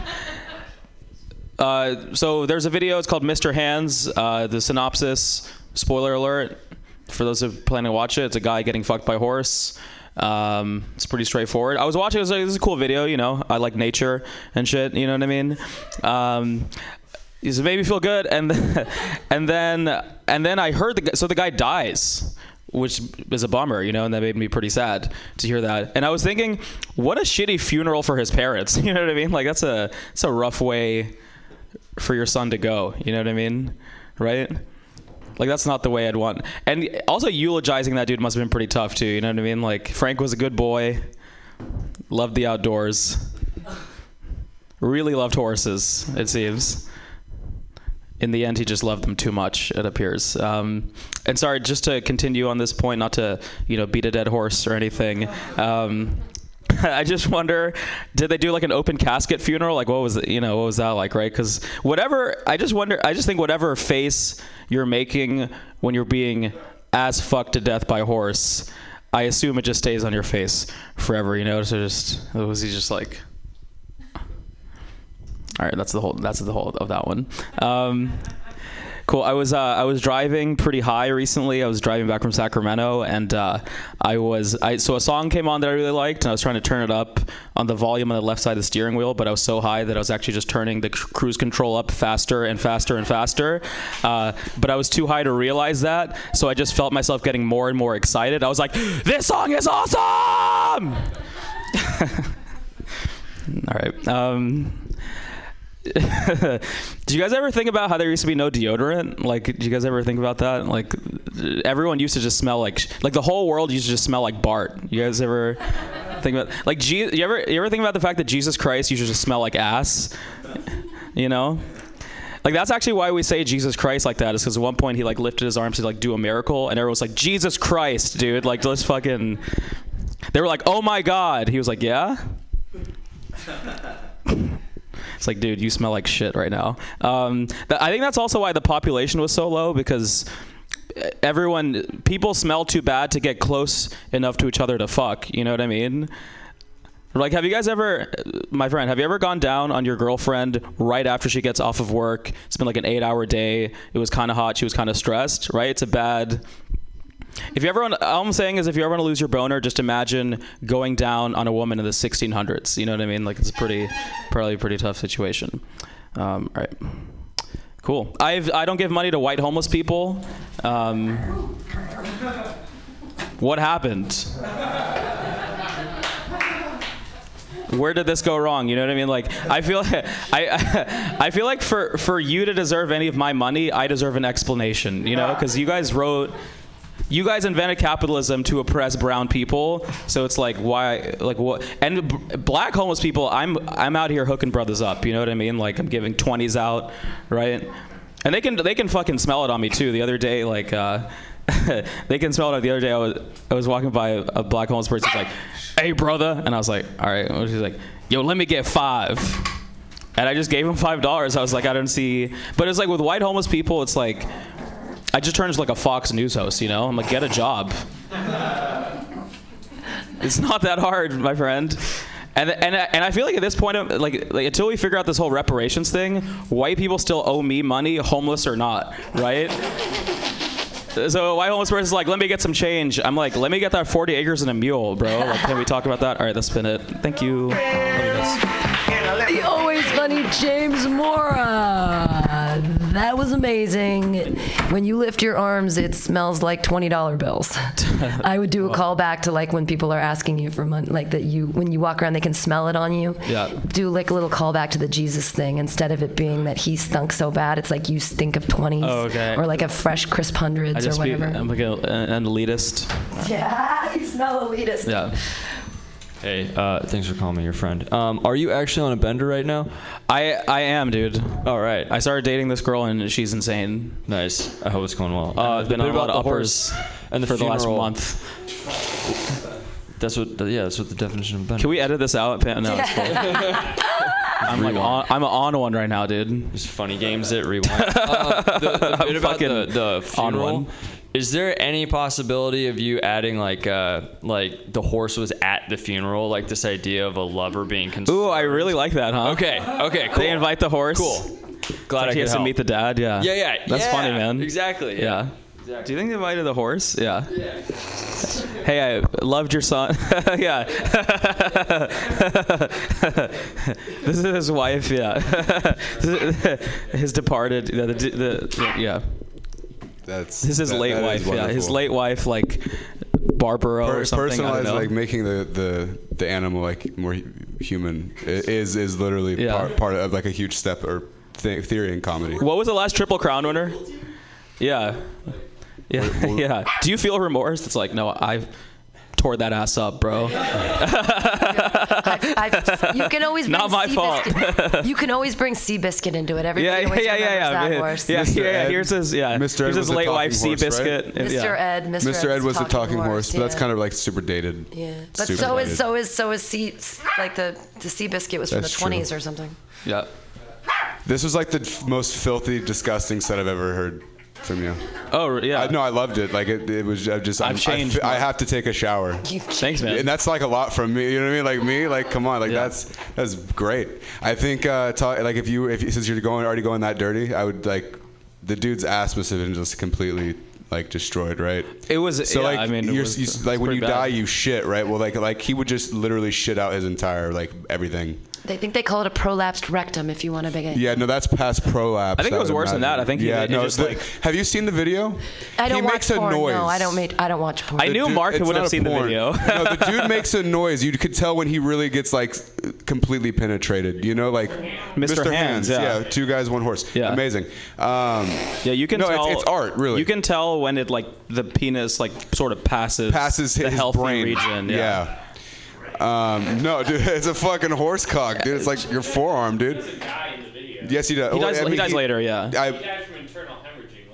uh, so there's a video. It's called Mr. Hands. Uh, the synopsis. Spoiler alert. For those who plan to watch it, it's a guy getting fucked by horse. Um, it's pretty straightforward. I was watching. I was like, "This is a cool video." You know, I like nature and shit. You know what I mean? Um, it made me feel good, and and then and then I heard the so the guy dies, which is a bummer, you know, and that made me pretty sad to hear that. And I was thinking, what a shitty funeral for his parents. You know what I mean? Like that's a that's a rough way for your son to go. You know what I mean? Right? Like that's not the way I'd want. And also eulogizing that dude must have been pretty tough too. You know what I mean? Like Frank was a good boy, loved the outdoors, really loved horses. It seems. In the end, he just loved them too much. It appears. Um, and sorry, just to continue on this point, not to you know beat a dead horse or anything. Um, I just wonder, did they do like an open casket funeral? Like, what was? You know, what was that like, right? Because whatever, I just wonder. I just think whatever face you're making when you're being as fucked to death by horse, I assume it just stays on your face forever. You know, so just was he just like. All right, that's the whole. That's the whole of that one. Um, cool. I was uh, I was driving pretty high recently. I was driving back from Sacramento, and uh, I was I so a song came on that I really liked, and I was trying to turn it up on the volume on the left side of the steering wheel, but I was so high that I was actually just turning the cru- cruise control up faster and faster and faster. Uh, but I was too high to realize that, so I just felt myself getting more and more excited. I was like, "This song is awesome!" All right. Um, do you guys ever think about how there used to be no deodorant? Like, do you guys ever think about that? Like, everyone used to just smell like like the whole world used to just smell like Bart. You guys ever think about like Je- you ever you ever think about the fact that Jesus Christ used to just smell like ass? You know? Like that's actually why we say Jesus Christ like that is because at one point he like lifted his arms to like do a miracle and everyone was like Jesus Christ, dude. Like let's fucking. They were like, oh my God. He was like, yeah. It's like, dude, you smell like shit right now. Um, th- I think that's also why the population was so low because everyone, people smell too bad to get close enough to each other to fuck. You know what I mean? Like, have you guys ever, my friend, have you ever gone down on your girlfriend right after she gets off of work? It's been like an eight hour day. It was kind of hot. She was kind of stressed, right? It's a bad. If you ever, want, all I'm saying is, if you ever want to lose your boner, just imagine going down on a woman in the 1600s. You know what I mean? Like, it's a pretty, probably a pretty tough situation. Um, all right. Cool. I've, I don't give money to white homeless people. Um, what happened? where did this go wrong? You know what I mean? Like I feel I I feel like for for you to deserve any of my money, I deserve an explanation, you know? Cuz you guys wrote you guys invented capitalism to oppress brown people, so it's like why like what and b- black homeless people, I'm I'm out here hooking brothers up, you know what I mean? Like I'm giving 20s out, right? And they can they can fucking smell it on me too. The other day like uh they can smell it. The other day, I was I was walking by a, black homeless person. Like, "Hey, brother," and I was like, "All right." And She's like, "Yo, let me get five. And I just gave him five dollars. I was like, I don't see. But it's like with white homeless people, it's like I just turned into like a Fox News host. You know, I'm like, get a job. it's not that hard, my friend. And, and, and I feel like at this point, like, like until we figure out this whole reparations thing, white people still owe me money, homeless or not, right? So a white homeless person's like, let me get some change. I'm like, let me get that 40 acres and a mule, bro. Like, can we talk about that? All right, that's been it. Thank you. Funny James Mora. That was amazing. When you lift your arms, it smells like twenty dollar bills. I would do a callback to like when people are asking you for money, like that you when you walk around they can smell it on you. Yeah. Do like a little callback to the Jesus thing instead of it being that he stunk so bad. It's like you stink of twenties Oh, okay. or like a fresh crisp hundreds or just be, whatever. I'm like a, an elitist. yeah, you smell elitist. Yeah. Hey, uh, thanks for calling me your friend. Um, are you actually on a bender right now? I I am, dude. All right. I started dating this girl and she's insane. Nice. I hope it's going well. Uh, I've been on a lot of uppers and the for the last month. That's what. Yeah, that's what the definition of bender. Can we edit this out? Pa- No, it's cool. I'm like on, I'm on one right now, dude. Just funny games that rewind. uh, the, the I'm bit about fucking the, the on funeral. one. Is there any possibility of you adding like uh like the horse was at the funeral, like this idea of a lover being concerned? Ooh, I really like that, huh? Okay, okay, cool. They invite the horse. Cool. Glad Like I he has to meet the dad. Yeah. Yeah, yeah, That's yeah, funny, man. exactly, Yeah. yeah. Do you think they invited the horse? Yeah. Hey, I loved your son. yeah. this is his wife. Yeah. his departed. Yeah. The, the, the, yeah. That's This is his that- late that wife. is Yeah. His late wife, like Barbara Per- or something. Personalized, like making the, the, the animal like more human is is literally Yeah. part, part of like a huge step or th- theory in comedy. What was the last Triple Crown winner? Yeah. Yeah. yeah. Do you feel remorse? It's like, no, I tore that ass up, bro. I've, you can always bring Not my fault. Seabiscuit- you can always bring Seabiscuit into it. Everybody Yeah, yeah, always yeah, yeah, remembers yeah. that man. horse. Yeah, Mr. yeah, yeah. Ed. Here's his, yeah. Mr. Ed Here's was his late talking wife, horse, right? Seabiscuit. Mr. Yeah. Ed, Mr. Mr. Ed was the talking horse, horse, but that's kind of like super dated. Yeah, but Super so is so is so is sea like the the Seabiscuit was from That's the 20s or something. Yeah. This was like the f- most filthy, disgusting set I've ever heard from you. Oh yeah. I, no, I loved it. Like it, it was. I just. I'm, I've changed I, I have to take a shower. Thanks, man. And that's like a lot from me. You know what I mean? Like me, like come on, like that's that's great. I think uh, talk, like if you if since you're going already going that dirty, I would like the dude's ass must have been just completely like destroyed, right? It was. So yeah, like I mean, it you're, was- you, like when you bad. die, you shit, right? Well, like like he would just literally shit out his entire like everything. They think they call it a prolapsed rectum if you want to big it. Yeah, no, that's past prolapse. I think it was would worse than that. I think yeah, it no, just, the- like- have you seen the video? I don't he watch makes a porn. noise. No, I don't make. I don't watch porn. I knew Dude, Mark would have a seen the video. no, the dude makes a noise. You could tell when he really gets like completely penetrated. You know, like Mr. Hands, yeah. two guys, one horse. Yeah. amazing. Um, Yeah, you can no, tell. it's, it's art, really. You can tell when it like the penis like sort of passes passes the his healthy brain region. Yeah. Um, no, dude, it's a fucking horse cock, dude. It's like your forearm, dude. Yes, he does. He Well, dies, I he mean, dies later, yeah. I, yeah,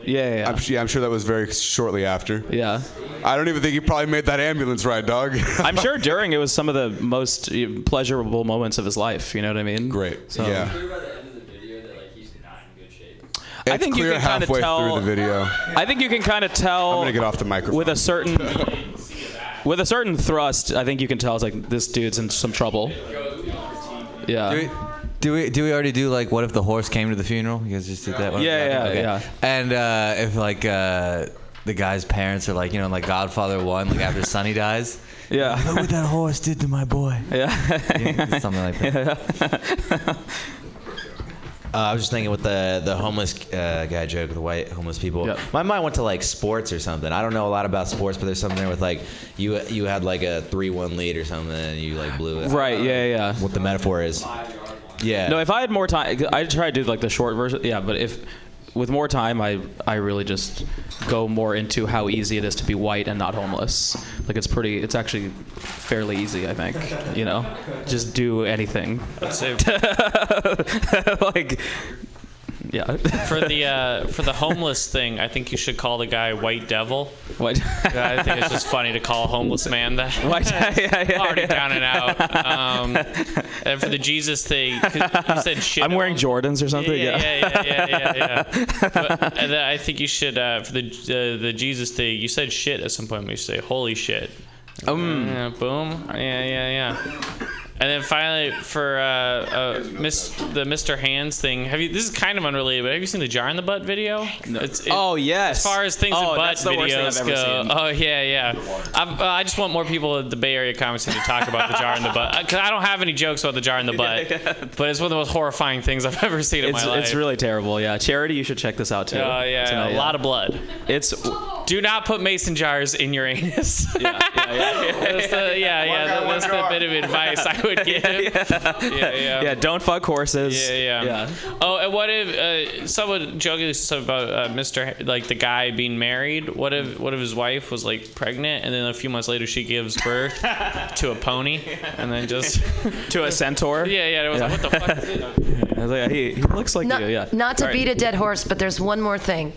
yeah, yeah. I'm, yeah, I'm sure that was very shortly after. Yeah. I don't even think he probably made that ambulance ride, dog. I'm sure during it was some of the most uh, pleasurable moments of his life. You know what I mean? Great. So, Yeah. I It's think you can kind of tell through the video. I think you can kind of tell. I'm gonna get off the microphone. with a certain with a certain thrust. I think you can tell it's like this dude's in some trouble. Yeah. Do we, do we do we already do like what if the horse came to the funeral? You guys just did that one? Yeah, yeah, Okay. yeah. And uh, if like uh, the guy's parents are like you know like Godfather one like after Sonny dies. Yeah. Look what that horse did to my boy. Yeah. Something like that. Uh, I was just thinking with the the homeless uh, guy joke, the white homeless people. Yep. My mind went to like sports or something. I don't know a lot about sports, but there's something there with like you you had like a three one lead or something, and you like blew it. Right. Yeah. Yeah. What the metaphor is. Yeah. No, if I had more time, I'd try to do like the short version. Yeah, but if with more time, I I really just go more into how easy it is to be white and not homeless. Like it's pretty. It's actually fairly easy, I think. You know, just do anything. Like, yeah. for the uh, for the homeless thing, I think you should call the guy White Devil. White. I think it's just funny to call a homeless man that. White- yeah, yeah, already yeah. down and out. Um, and for the Jesus thing, you said shit. I'm wearing Jordans or something. Yeah, yeah, yeah, yeah, yeah. yeah. But, and I think you should uh, for the uh, the Jesus thing. You said shit at some point. when You say holy shit. Um. Yeah, boom. Yeah, yeah, yeah. And then finally, for uh, uh, Miss, the Mr. Hands thing, have you? This is kind of unrelated, but have you seen the jar in the butt video? No. It's, it, Oh, yes. As far as things Oh, in butt that's the worst thing videos I've ever go, seen. oh yeah, yeah. I'm, uh, I just want more people at the Bay Area comedy scene to talk about the jar in the butt because I don't have any jokes about the jar in the butt, but it's one of the most horrifying things I've ever seen in It's, my life. it's really terrible. Yeah, charity. You should check this out too. Oh yeah, Tonight, a lot of blood. It's Do not put mason jars in your anus. Yeah, yeah, yeah. that's the, yeah, yeah, that- that's the bit of advice I would give. Yeah, yeah. yeah. Don't fuck horses. Yeah, yeah. Oh, and what if uh, someone joking stuff about uh, Mr. H- like the guy being married? What if what if his wife was like pregnant and then a few months later she gives birth to a pony and then just to a centaur? Yeah, yeah. It was like, what the fuck? Is it? I was like, he, he looks like Not, you. Yeah. not to All right. beat a dead horse, but there's one more thing.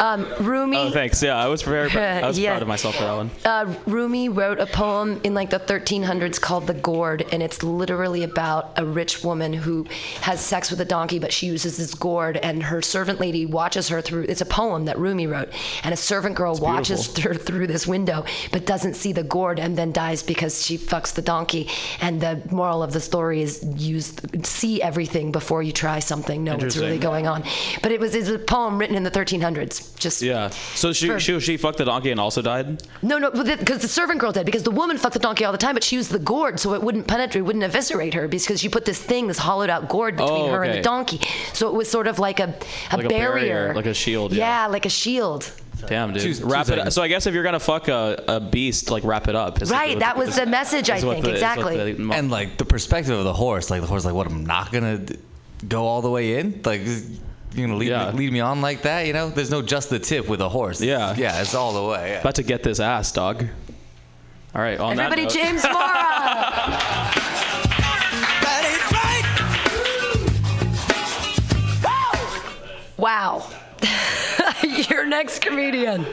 Um, Rumi. Oh, thanks. Yeah, I was very. I was Yeah. proud of myself for that one. Uh, Rumi wrote a poem in like the 1300s called The Gourd, and it's literally about a rich woman who has sex with a donkey, but she uses this gourd, and her servant lady watches her through. It's a poem that Rumi wrote, and a servant girl watches through, through this window, but doesn't see the gourd, and then dies because she fucks the donkey. And the moral of the story is use see everything before you try something. Know what's really going on. But it was, it was a poem written in the 1300s. Just Yeah. So she, For- she she fucked the donkey and also died. no, no, because the servant girl did. Because the woman fucked the donkey all the time, but she used the gourd so it wouldn't penetrate, wouldn't eviscerate her, because she put this thing, this hollowed out gourd oh, between Oh, her and the donkey. So it was sort of like a, a, Like a barrier. barrier, like a shield, Yeah. yeah. like a shield. Damn, dude. Two- two wrap it. Up. So I guess if you're gonna fuck a, a beast, like wrap it up. is Right, what- that was the message, I think, the- exactly. the mo- And like the perspective of the horse, like the horse, like what I'm not gonna d- go all the way in. Like you're gonna lead, Yeah. me, lead me on like that, you know? There's no just the tip with a horse. Yeah. yeah, it's all the way. Yeah. about to get this ass, dog. All right. On Everybody, that note, James Mora! wow. Your next comedian.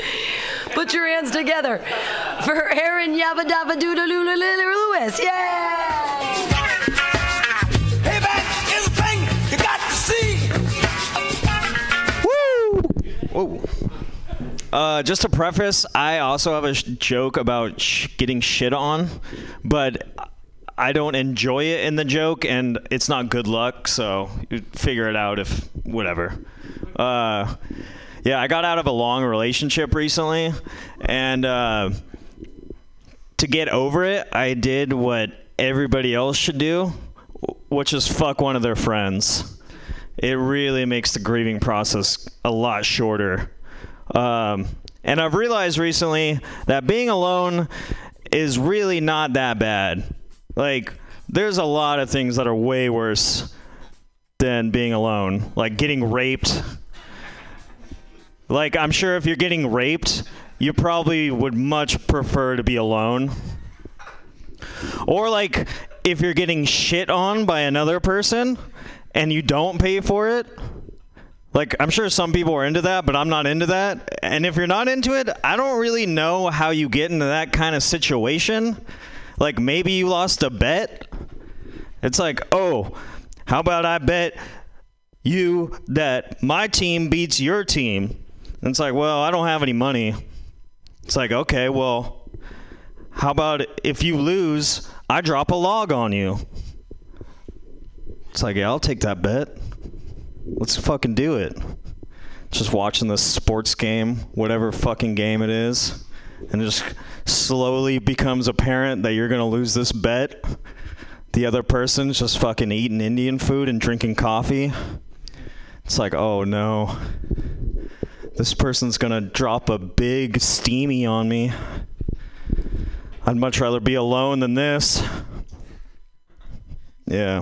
Put your hands together for Aaron Yabba Dabba Doodle Lula Lewis. Yay! Whoa. Uh, just to preface, I also have a sh- joke about sh- getting shit on, but I don't enjoy it in the joke, and it's not good luck. So figure it out if whatever. Uh, yeah, I got out of a long relationship recently, and uh, to get over it, I did what everybody else should do, which is fuck one of their friends it really makes the grieving process a lot shorter. Um, and I've realized recently that being alone is really not that bad. Like, there's a lot of things that are way worse than being alone, like getting raped. Like, I'm sure if you're getting raped, you probably would much prefer to be alone. Or like if you're getting shit on by another person and you don't pay for it. Like I'm sure some people are into that, but I'm not into that. And if you're not into it, I don't really know how you get into that kind of situation. Like maybe you lost a bet. It's like, "Oh, how about I bet you that my team beats your team?" And it's like, "Well, I don't have any money." It's like, "Okay, well, how about if you lose, I drop a log on you?" It's like, "Yeah, I'll take that bet." Let's fucking do it. Just watching this sports game, whatever fucking game it is, and it just slowly becomes apparent that you're gonna lose this bet. The other person's just fucking eating Indian food and drinking coffee. It's like, oh no. This person's gonna drop a big steamy on me. I'd much rather be alone than this. Yeah.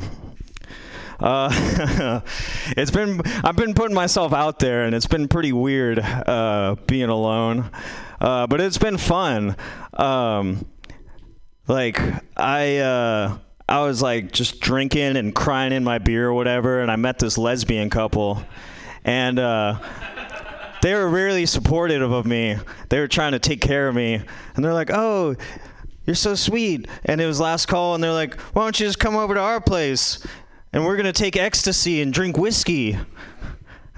Uh, it's been I've been putting myself out there, and it's been pretty weird uh, being alone. Uh, but it's been fun. Um, like I uh, I was like just drinking and crying in my beer or whatever, and I met this lesbian couple, and uh, they were really supportive of me. They were trying to take care of me, and they're like, "Oh, you're so sweet." And it was last call, and they're like, "Why don't you just come over to our place, and we're gonna take ecstasy and drink whiskey?"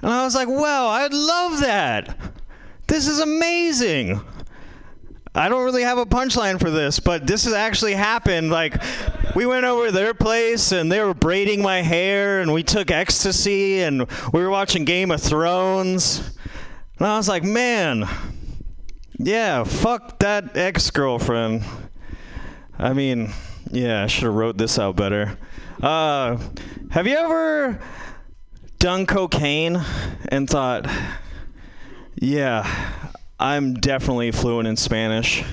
And I was like, "Wow, I'd love that. This is amazing." I don't really have a punchline for this, but this has actually happened. Like, we went over to their place and they were braiding my hair, and we took ecstasy, and we were watching Game of Thrones. And I was like, man, yeah, fuck that ex girlfriend. I mean, yeah, I should have wrote this out better. Uh, have you ever done cocaine and thought, yeah, I'm definitely fluent in Spanish?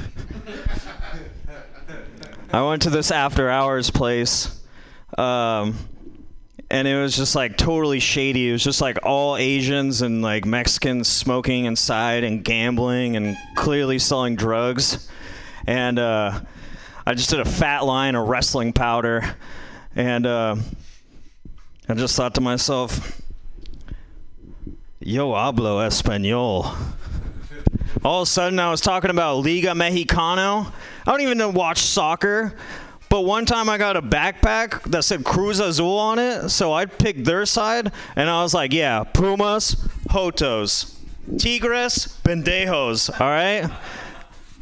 I went to this after hours place. Um, and it was just like totally shady. It was just like all Asians and like Mexicans smoking inside and gambling and clearly selling drugs. And uh, I just did a fat line of wrestling powder. And uh, I just thought to myself, Yo hablo español. All of a sudden, I was talking about Liga Mexicano. I don't even know watch soccer. But one time I got a backpack that said Cruz Azul on it, so I picked their side, and I was like, yeah, Pumas, Hotos, Tigres, Pendejos, all right?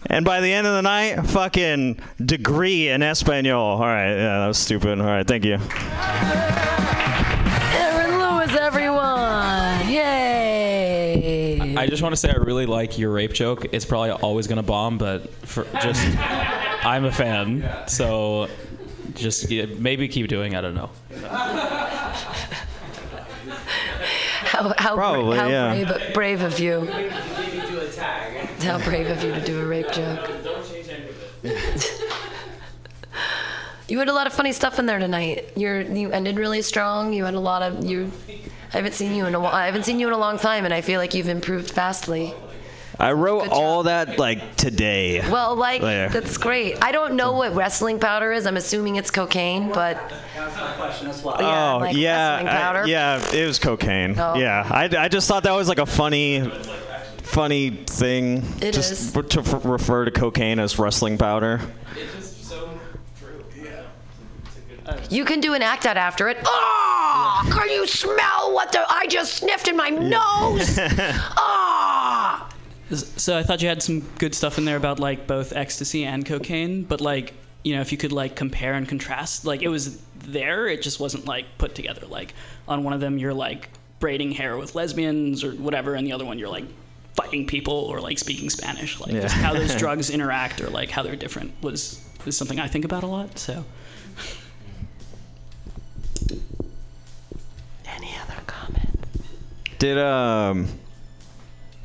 And by the end of the night, fucking degree in Espanol. All right, yeah, that was stupid. All right, thank you. Aaron Lewis, everyone! Yay! I just want to say I really like your rape joke. It's probably always gonna bomb, but for just I'm a fan. So just yeah, maybe keep doing. I don't know. How, how, Probably, how yeah. brave, brave of you. How brave of you to do a rape joke. You had a lot of funny stuff in there tonight. You're you ended really strong. You had a lot of you. I haven't seen you in a while. I haven't seen you in a long time, and I feel like you've improved vastly. I wrote all that like today. Well, like There. that's great. I don't know what wrestling powder is. I'm assuming it's cocaine, but oh, yeah, oh like yeah, wrestling I- yeah, it was cocaine. Oh. Yeah, I, I just thought that was like a funny, funny thing. It just is. to f- refer to cocaine as wrestling powder. It's just so true. Yeah. You can do an act out after it. Oh, can you smell what the I just sniffed in my nose? Ah. So I thought you had some good stuff in there about like both ecstasy and cocaine, but like you know if you could like compare and contrast, like it was there, it just wasn't like put together. Like on one of them you're like braiding hair with lesbians or whatever, and the other one you're like fighting people or like speaking Spanish. Like just Yeah. how those drugs interact or like how they're different was is something I think about a lot. So Any other comments? Did um,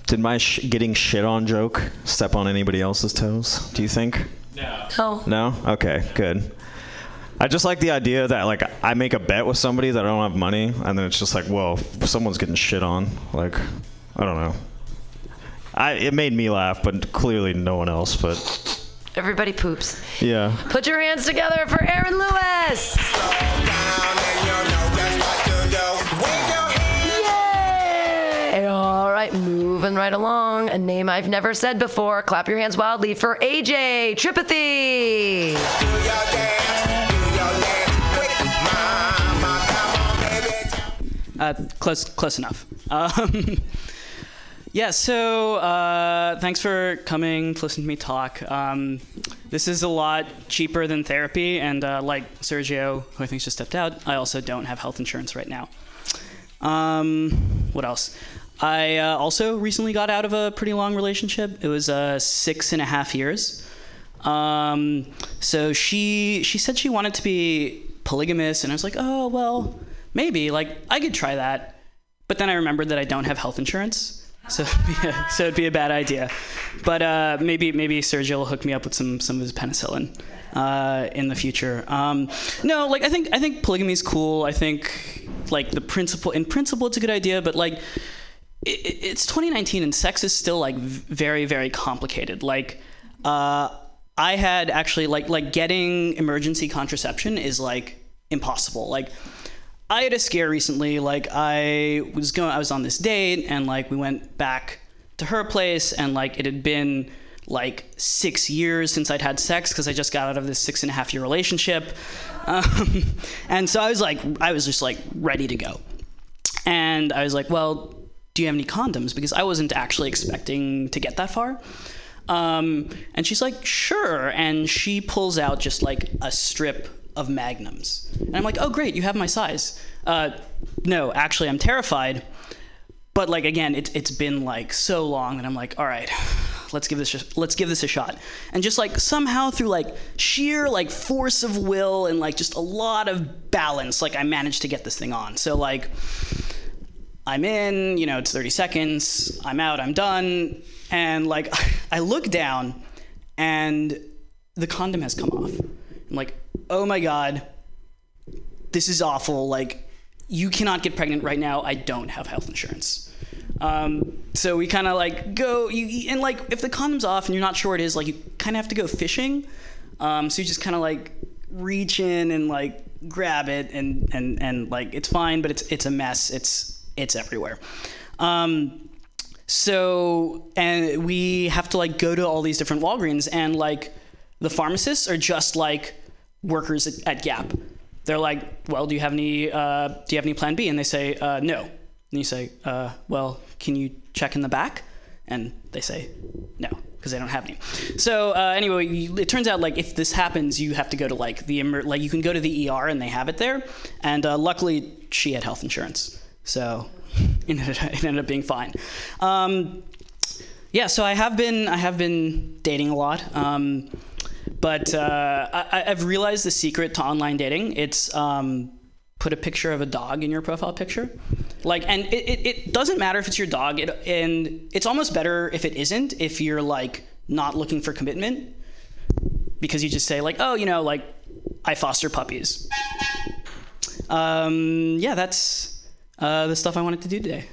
did my sh- getting shit on joke step on anybody else's toes? Do you think? No. No. Okay. Good. I just like the idea that like I make a bet with somebody that I don't have money, and then it's just like, well, someone's getting shit on. Like, I don't know. I it made me laugh, but clearly no one else. But Everybody poops. Yeah. Put your hands together for Aaron Lewis. Yay! All right, moving right along. A name I've never said before. Clap your hands wildly for AJ Tripathi. Uh, close, close enough. Um, yeah. So uh, thanks for coming to listen to me talk. Um, this is a lot cheaper than therapy, and uh, like Sergio, who I think just stepped out, I also don't have health insurance right now. Um, what else? I uh, also recently got out of a pretty long relationship. It was uh, six and a half years. Um, so she she said she wanted to be polygamous, and I was like, oh well, maybe like I could try that. But then I remembered that I don't have health insurance, so yeah, so it'd be a bad idea. But uh, maybe maybe Sergio will hook me up with some some of his penicillin uh, in the future. Um, no, like I think I think polygamy is cool. I think like the principle in principle it's a good idea, but like it, it's 2019 and sex is still like very very complicated. Like uh, I had actually like like getting emergency contraception is like impossible. Like I had a scare recently. Like I was going, I was on this date, and like we went back to her place, and like it had been like six years since I'd had sex because I just got out of this six and a half year relationship, um, and so I was like, I was just like ready to go, and I was like, well, do you have any condoms? Because I wasn't actually expecting to get that far. Um, and she's like, sure. And she pulls out just like a strip of magnums. And I'm like, oh, great, you have my size. Uh, no, actually, I'm terrified. But like again, it's it's been like so long that I'm like, all right, let's give this a, let's give this a shot. And just like somehow through like sheer like force of will and like just a lot of balance, like I managed to get this thing on. So like I'm in, you know, it's 30 seconds, I'm out, I'm done. And like, I look down and the condom has come off. I'm like, oh my God, this is awful. Like, you cannot get pregnant right now. I don't have health insurance. Um, so we kind of like go, you, and like, if the condom's off and you're not sure what it is, like, you kind of have to go fishing. Um, so you just kind of like reach in and like grab it and, and, and like, it's fine, but it's, it's a mess. It's, it's everywhere. Um, so and we have to like go to all these different Walgreens and like the pharmacists are just like workers at, at Gap. They're like, well, do you have any uh, do you have any Plan B? And they say uh, no. And you say, uh, well, can you check in the back? And they say no because they don't have any. So uh, anyway, you, it turns out like if this happens, you have to go to like the like you can go to the ER and they have it there. And uh, luckily, she had health insurance, so it ended, it ended up being fine. Um, yeah, so I have been I have been dating a lot, um, but uh, I, I've realized the secret to online dating. It's um, put a picture of a dog in your profile picture, like, and it, it, it doesn't matter if it's your dog, it, and it's almost better if it isn't. If you're like not looking for commitment, because you just say like, oh, you know, like I foster puppies. Um, yeah, that's uh, the stuff I wanted to do today.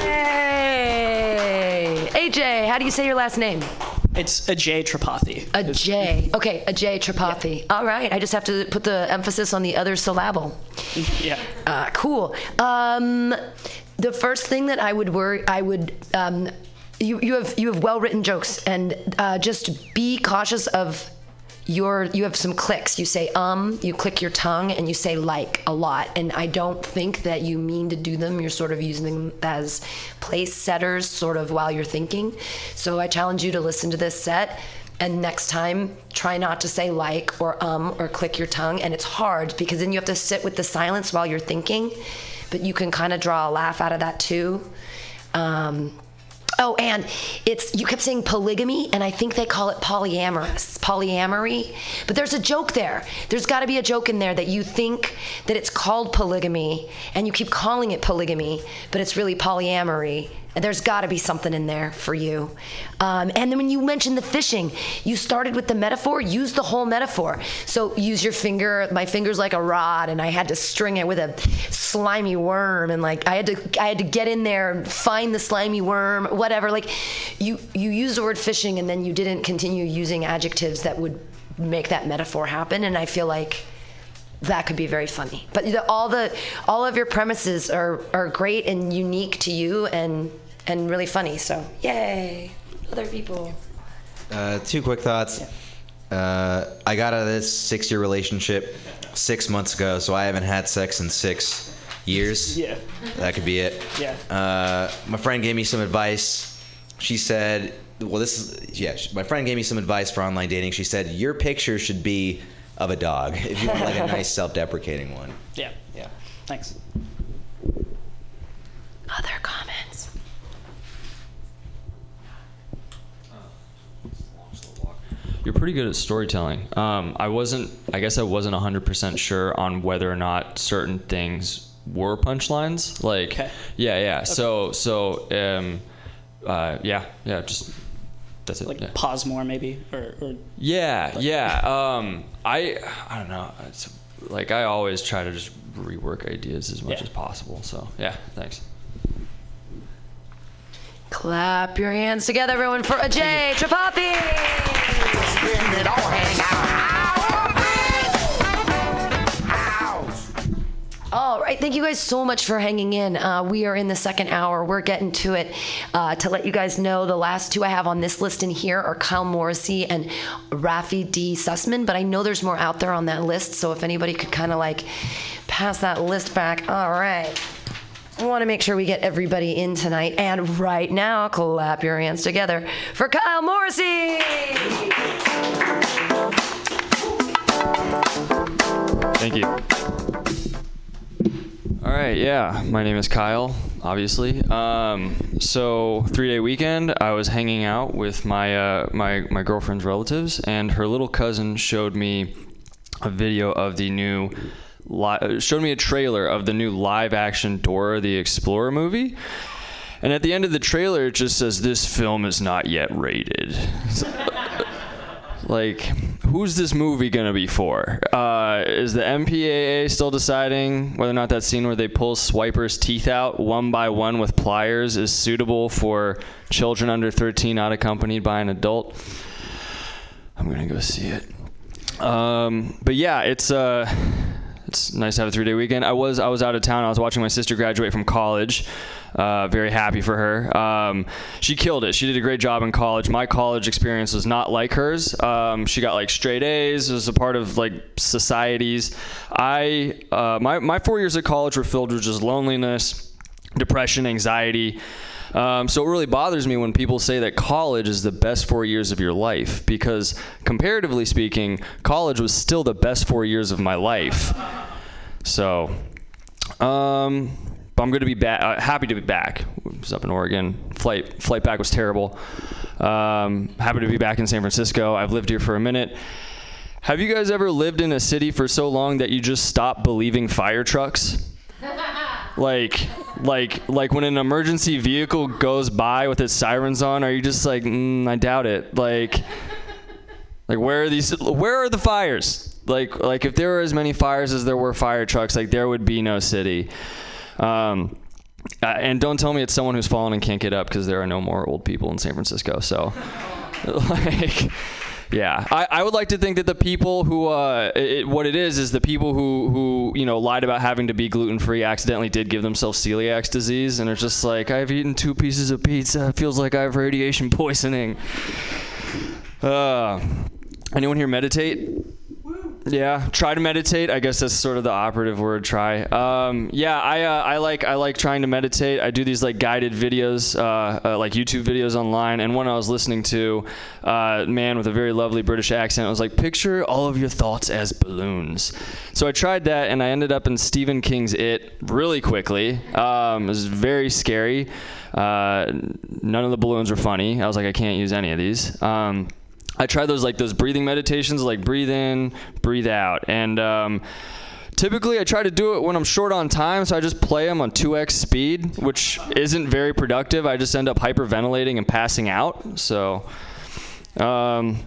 Hey, AJ, how do you say your last name? It's a J Tripathi. A J. Okay, a J Tripathi. All right, I just have to put the emphasis on the other syllable. Yeah. Uh, cool. Um, the first thing that I would worry, I would. Um, you, you have you have well written jokes and uh, just be cautious of your you have some clicks. You say um you click your tongue and you say like a lot. And i don't think that you mean to do them. You're sort of using them as place setters sort of while you're thinking. So i challenge you to listen to this set and next time try not to say like or um or click your tongue. And it's hard because then you have to sit with the silence while you're thinking. But you can kind of draw a laugh out of that too. Um, Oh, and it's you kept saying polygamy, and I think they call it polyamorous, polyamory. But there's a joke there. There's got to be a joke in there that you think that it's called polygamy, and you keep calling it polygamy, but it's really polyamory, There's got to be something in there for you. Um, and then when you mentioned the fishing, you started with the metaphor. Use the whole metaphor. So use your finger. My finger's like a rod, and I had to string it with a slimy worm, and like I had to, I had to get in there and find the slimy worm, whatever. Like you, you used the word fishing, and then you didn't continue using adjectives that would make that metaphor happen. And I feel like that could be very funny. But the, all the all of your premises are are great and unique to you and and really funny. So yay, other people. Uh, two quick thoughts. Uh, I got out of this six-year relationship six months ago, so I haven't had sex in six years. Yeah. That could be it. Yeah. Uh, my friend gave me some advice. She said, "Well, this is yeah." she- My friend gave me some advice for online dating. She said, "Your picture should be of a dog if you want like a nice self-deprecating one." Yeah. Yeah. Thanks. Other comments. You're pretty good at storytelling. Um, I wasn't. I guess I wasn't 100% sure on whether or not certain things were punchlines. Like, okay. yeah, yeah. So, so, um, uh, yeah, yeah. Just that's it. Like yeah. pause more, maybe, or, or Yeah, yeah. Um, I I don't know. It's, like I always try to just rework ideas as much Yeah. as possible. So yeah, thanks. Clap your hands together, everyone, for Ajay Tripathi. All right, thank you guys so much for hanging in. Uh, we are in the second hour. We're getting to it. Uh, to let you guys know, the last two I have on this list in here are Kyle Morrissey and Rafi D. Sussman, but I know there's more out there on that list. So if anybody could kind of like pass that list back. All right. I want to make sure we get everybody in tonight. And right now, clap your hands together for Kyle Morrissey. Right, yeah. My name is Kyle, obviously. Um, so three day weekend, I was hanging out with my uh, my my girlfriend's relatives, and her little cousin showed me a video of the new. Li- showed me a trailer of the new live action Dora the Explorer movie. And at the end of the trailer, it just says, This film is not yet rated. like, who's this movie to be for? Uh, is the MPAA still deciding whether or not that scene where they pull Swiper's teeth out one by one with pliers is suitable for children under 13 not accompanied by an adult? I'm to go see it. Um, but yeah, it's uh, it's nice to have a three day weekend. I was I was out of town. I was watching my sister graduate from college. Uh, very happy for her. Um, she killed it. She did a great job in college. My college experience was not like hers. Um, she got like straight A's. Was a part of like societies. I uh, my my four years at college were filled with just loneliness, depression, anxiety. Um, so it really bothers me when people say that college is the best four years of your life because, comparatively speaking, college was still the best four years of my life. So, um, but I'm going to be back. Uh, happy to be back. Was up in Oregon. Flight flight back was terrible. Um, happy to be back in San Francisco. I've lived here for a minute. Have you guys ever lived in a city for so long that you just stop believing fire trucks? Like like like when an emergency vehicle goes by with its sirens on are you just like mm, i doubt it. Like like where are these where are the fires? Like like if there were as many fires as there were fire trucks like there would be no city. Um uh, and don't tell me it's someone who's fallen and can't get up because there are no more old people in san francisco so like yeah, I, I would like to think that the people who, uh, it, what it is, is the people who, who, you know, lied about having to be gluten free accidentally did give themselves celiac disease, and are just like, I've eaten two pieces of pizza. It feels like I have radiation poisoning. Uh, anyone here meditate? Yeah, try to meditate. I guess that's sort of the operative word. Try. Um, yeah, I uh, I like I like trying to meditate. I do these like guided videos, uh, uh, like YouTube videos online. And one I was listening to, uh, man with a very lovely British accent was like, picture all of your thoughts as balloons. So I tried that, and I ended up in Stephen King's It really quickly. Um, it was very scary. Uh, none of the balloons were funny. I was like, I can't use any of these. Um, I try those like those breathing meditations, like breathe in, breathe out, and um, typically I try to do it when I'm short on time, so I just play them on 2x speed, which isn't very productive. I just end up hyperventilating and passing out. So, um,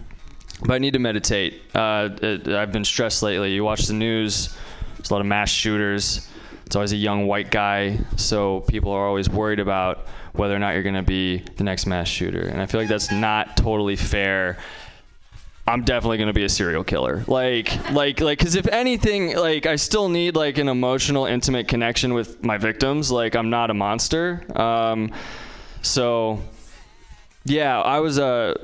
but I need to meditate. Uh, it, I've been stressed lately. You watch the news, there's a lot of mass shooters. It's always a young white guy, so people are always worried about whether or not you're going to be the next mass shooter. And I feel like that's not totally fair. I'm definitely gonna be a serial killer. Like, like, like, because if anything, like, I still need like an emotional, intimate connection with my victims. Like, I'm not a monster. Um, so, yeah, I was Uh,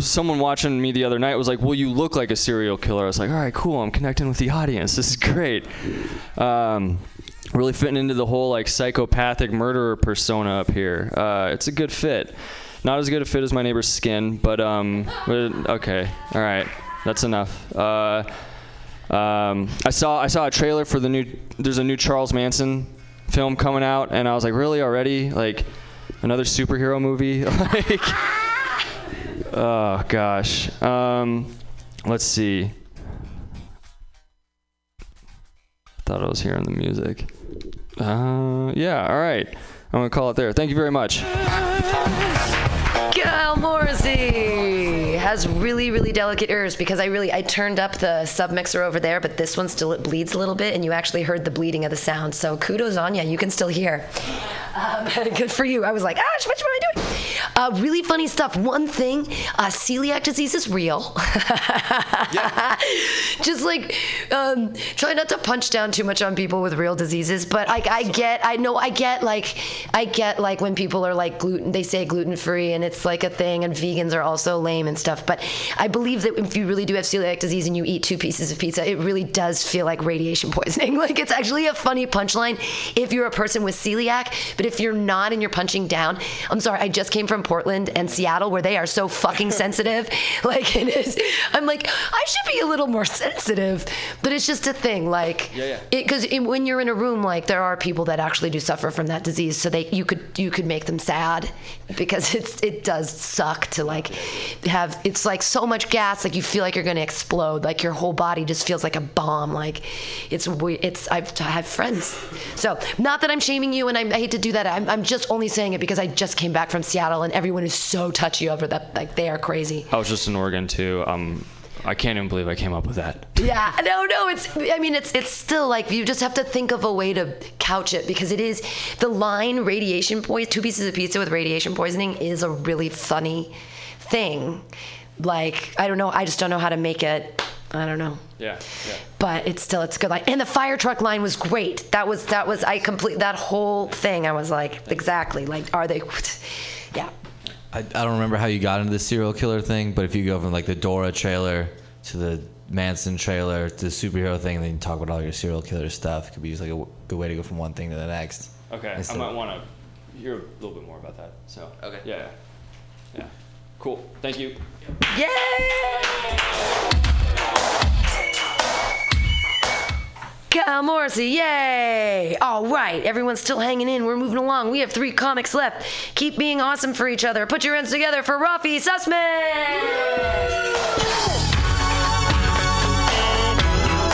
someone watching me the other night was like, "Well, you look like a serial killer." I was like, "All right, cool. I'm connecting with the audience. This is great." Um, really fitting into the whole like psychopathic murderer persona up here. Uh, it's a good fit. Not as good a fit as my neighbor's skin, but um, okay, all right, that's enough. Uh, um, I saw I saw a trailer for the new. There's a new Charles Manson film coming out, and I was like, really already? Like another superhero movie? like, oh gosh. Um, let's see. Thought I was hearing the music. Uh, yeah, all right. I'm gonna call it there. Thank you very much. Kyle Morrissey has really, really delicate ears because I really I turned up the sub mixer over there, but this one still it bleeds a little bit, and you actually heard the bleeding of the sound. So kudos on you. You can still hear. Um, good for you. I was like, ah, what am I doing? Uh, really funny stuff. One thing, uh, celiac disease is real. Just like um, try not to punch down too much on people with real diseases. But I, I get, I know, I get like, I get like when people are like gluten, they say gluten free, and it's like a thing, and vegans are also lame and stuff. But I believe that if you really do have celiac disease and you eat two pieces of pizza, it really does feel like radiation poisoning. like it's actually a funny punchline if you're a person with celiac. But if you're not and you're punching down, I'm sorry, I just came from Portland and Seattle where they are so fucking sensitive. Like it is, I'm like, I should be a little more sensitive, but it's just a thing. Like, Yeah, yeah. because when you're in a room, like there are people that actually do suffer from that disease, so they you could you could make them sad because it's it does suck to like have it's like so much gas, like you feel like you're gonna explode, like your whole body just feels like a bomb. Like it's it's I've I have friends, so not that I'm shaming you, and I, I hate to do that. I'm I'm just only saying it because I just came back from Seattle, and everyone is so touchy over that. Like they are crazy. I was just in Oregon too. Um, I can't even believe I came up with that. Yeah, no, no. It's. I mean, it's. It's still like you just have to think of a way to couch it because it is the line radiation poison. Two pieces of pizza with radiation poisoning is a really funny thing. Like I don't know. I just don't know how to make it. I don't know. Yeah, yeah. But it's still it's a good line. And the fire truck line was great. That was that was I complete that whole thing. I was like exactly like are they? Yeah. I, I don't remember how you got into the serial killer thing, but if you go from like the Dora trailer to the Manson trailer to the superhero thing, and then you talk about all your serial killer stuff, it could be just like a w- good way to go from one thing to the next. Okay, I might want to hear a little bit more about that. So. Okay. Yeah. Yeah. yeah. Cool. Thank you. Kyle Morrissey, yay! All right, everyone's still hanging in. We're moving along. We have three comics left. Keep being awesome for each other. Put your hands together for Rafi Sussman!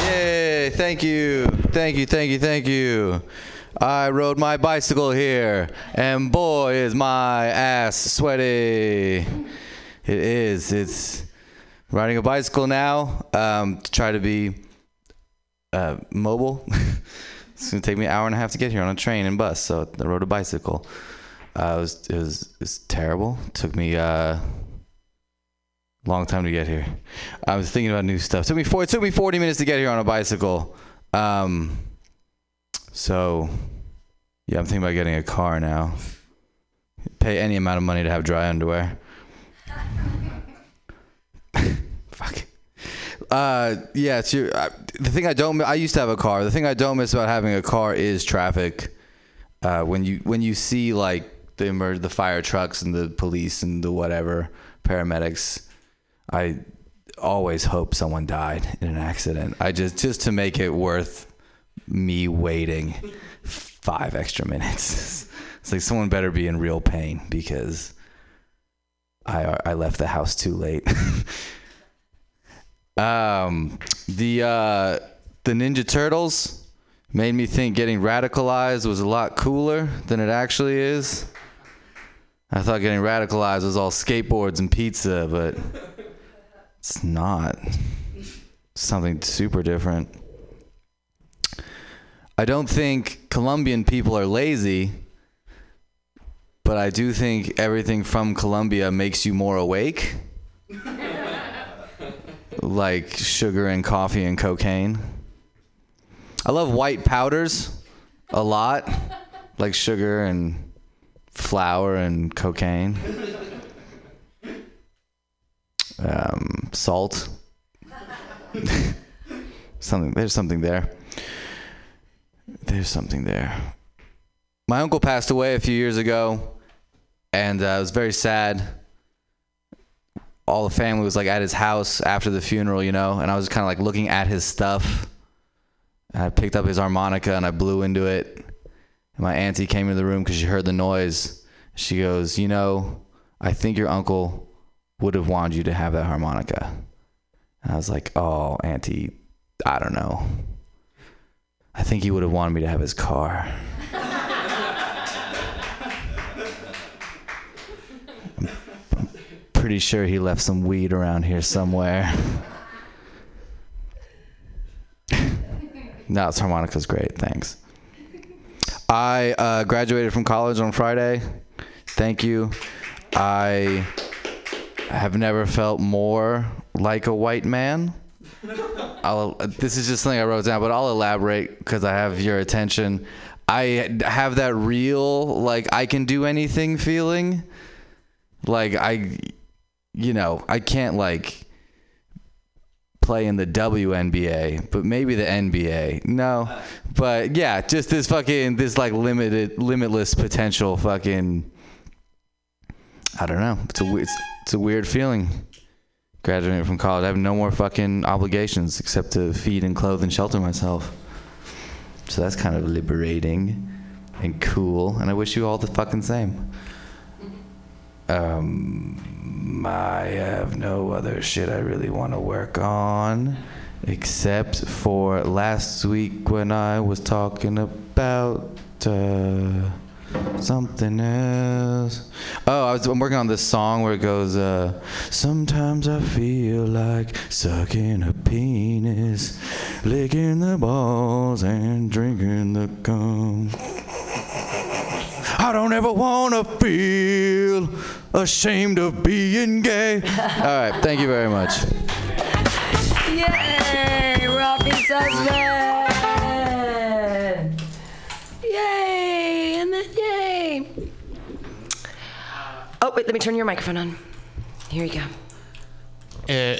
Yay! Thank you, thank you, thank you, thank you. I rode my bicycle here, and boy, is my ass sweaty. It is. It's riding a bicycle now um, to try to be uh, mobile. it's gonna take me an hour and a half to get here on a train and bus, so I rode a bicycle. Uh, it was it was it was terrible. took me uh, long time to get here. I was thinking about new stuff. took me four, it took me 40 minutes to get here on a bicycle. Um, so yeah, I'm thinking about getting a car now. Pay any amount of money to have dry underwear. Fuck. Uh, yeah, it's your, the thing I don't. I used to have a car. The thing I don't miss about having a car is traffic. Uh, when you when you see like the the fire trucks and the police and the whatever paramedics, I always hope someone died in an accident. I just just to make it worth me waiting five extra minutes. It's like someone better be in real pain because I I left the house too late. um, the uh, the Ninja Turtles made me think getting radicalized was a lot cooler than it actually is. I thought getting radicalized was all skateboards and pizza, but it's not. Something super different. I don't think Colombian people are lazy, but I do think everything from Colombia makes you more awake. like sugar and coffee and cocaine. I love white powders a lot, like sugar and flour and cocaine. Um, salt. something there's something there. There's something there. My uncle passed away a few years ago, and uh, was very sad. All the family was like at his house after the funeral, you know, and I was kind of like looking at his stuff. And I picked up his harmonica and I blew into it. And my auntie came into the room because she heard the noise. She goes, You know, I think your uncle would have wanted you to have that harmonica. And I was like, Oh, auntie, I don't know. I think he would have wanted me to have his car. pretty sure he left some weed around here somewhere. no, this harmonica's great. Thanks. I uh, graduated from college on Friday. Thank you. I have never felt more like a white man. I'll, this is just something I wrote down, but I'll elaborate because I have your attention. I have that real, like, I can do anything feeling. Like, I, you know, I can't, like, play in the WNBA, but maybe the NBA. No, but yeah, just this fucking, this, like, limited, limitless potential fucking. I don't know. It's a, it's, it's a weird feeling graduating from college. I have no more fucking obligations except to feed and clothe and shelter myself. So that's kind of liberating and cool. And I wish you all the fucking same. Um, I have no other shit I really want to work on except for last week when I was talking about. Uh, Something else. Oh, I was, I'm working on this song where it goes, uh, Sometimes I feel like sucking a penis, licking the balls, and drinking the cum. I don't ever want to feel ashamed of being gay. All right, thank you very much. Yay, Rocky Sussman! Yay, and then yay. Oh, wait, let me turn your microphone on. Here you go. Uh,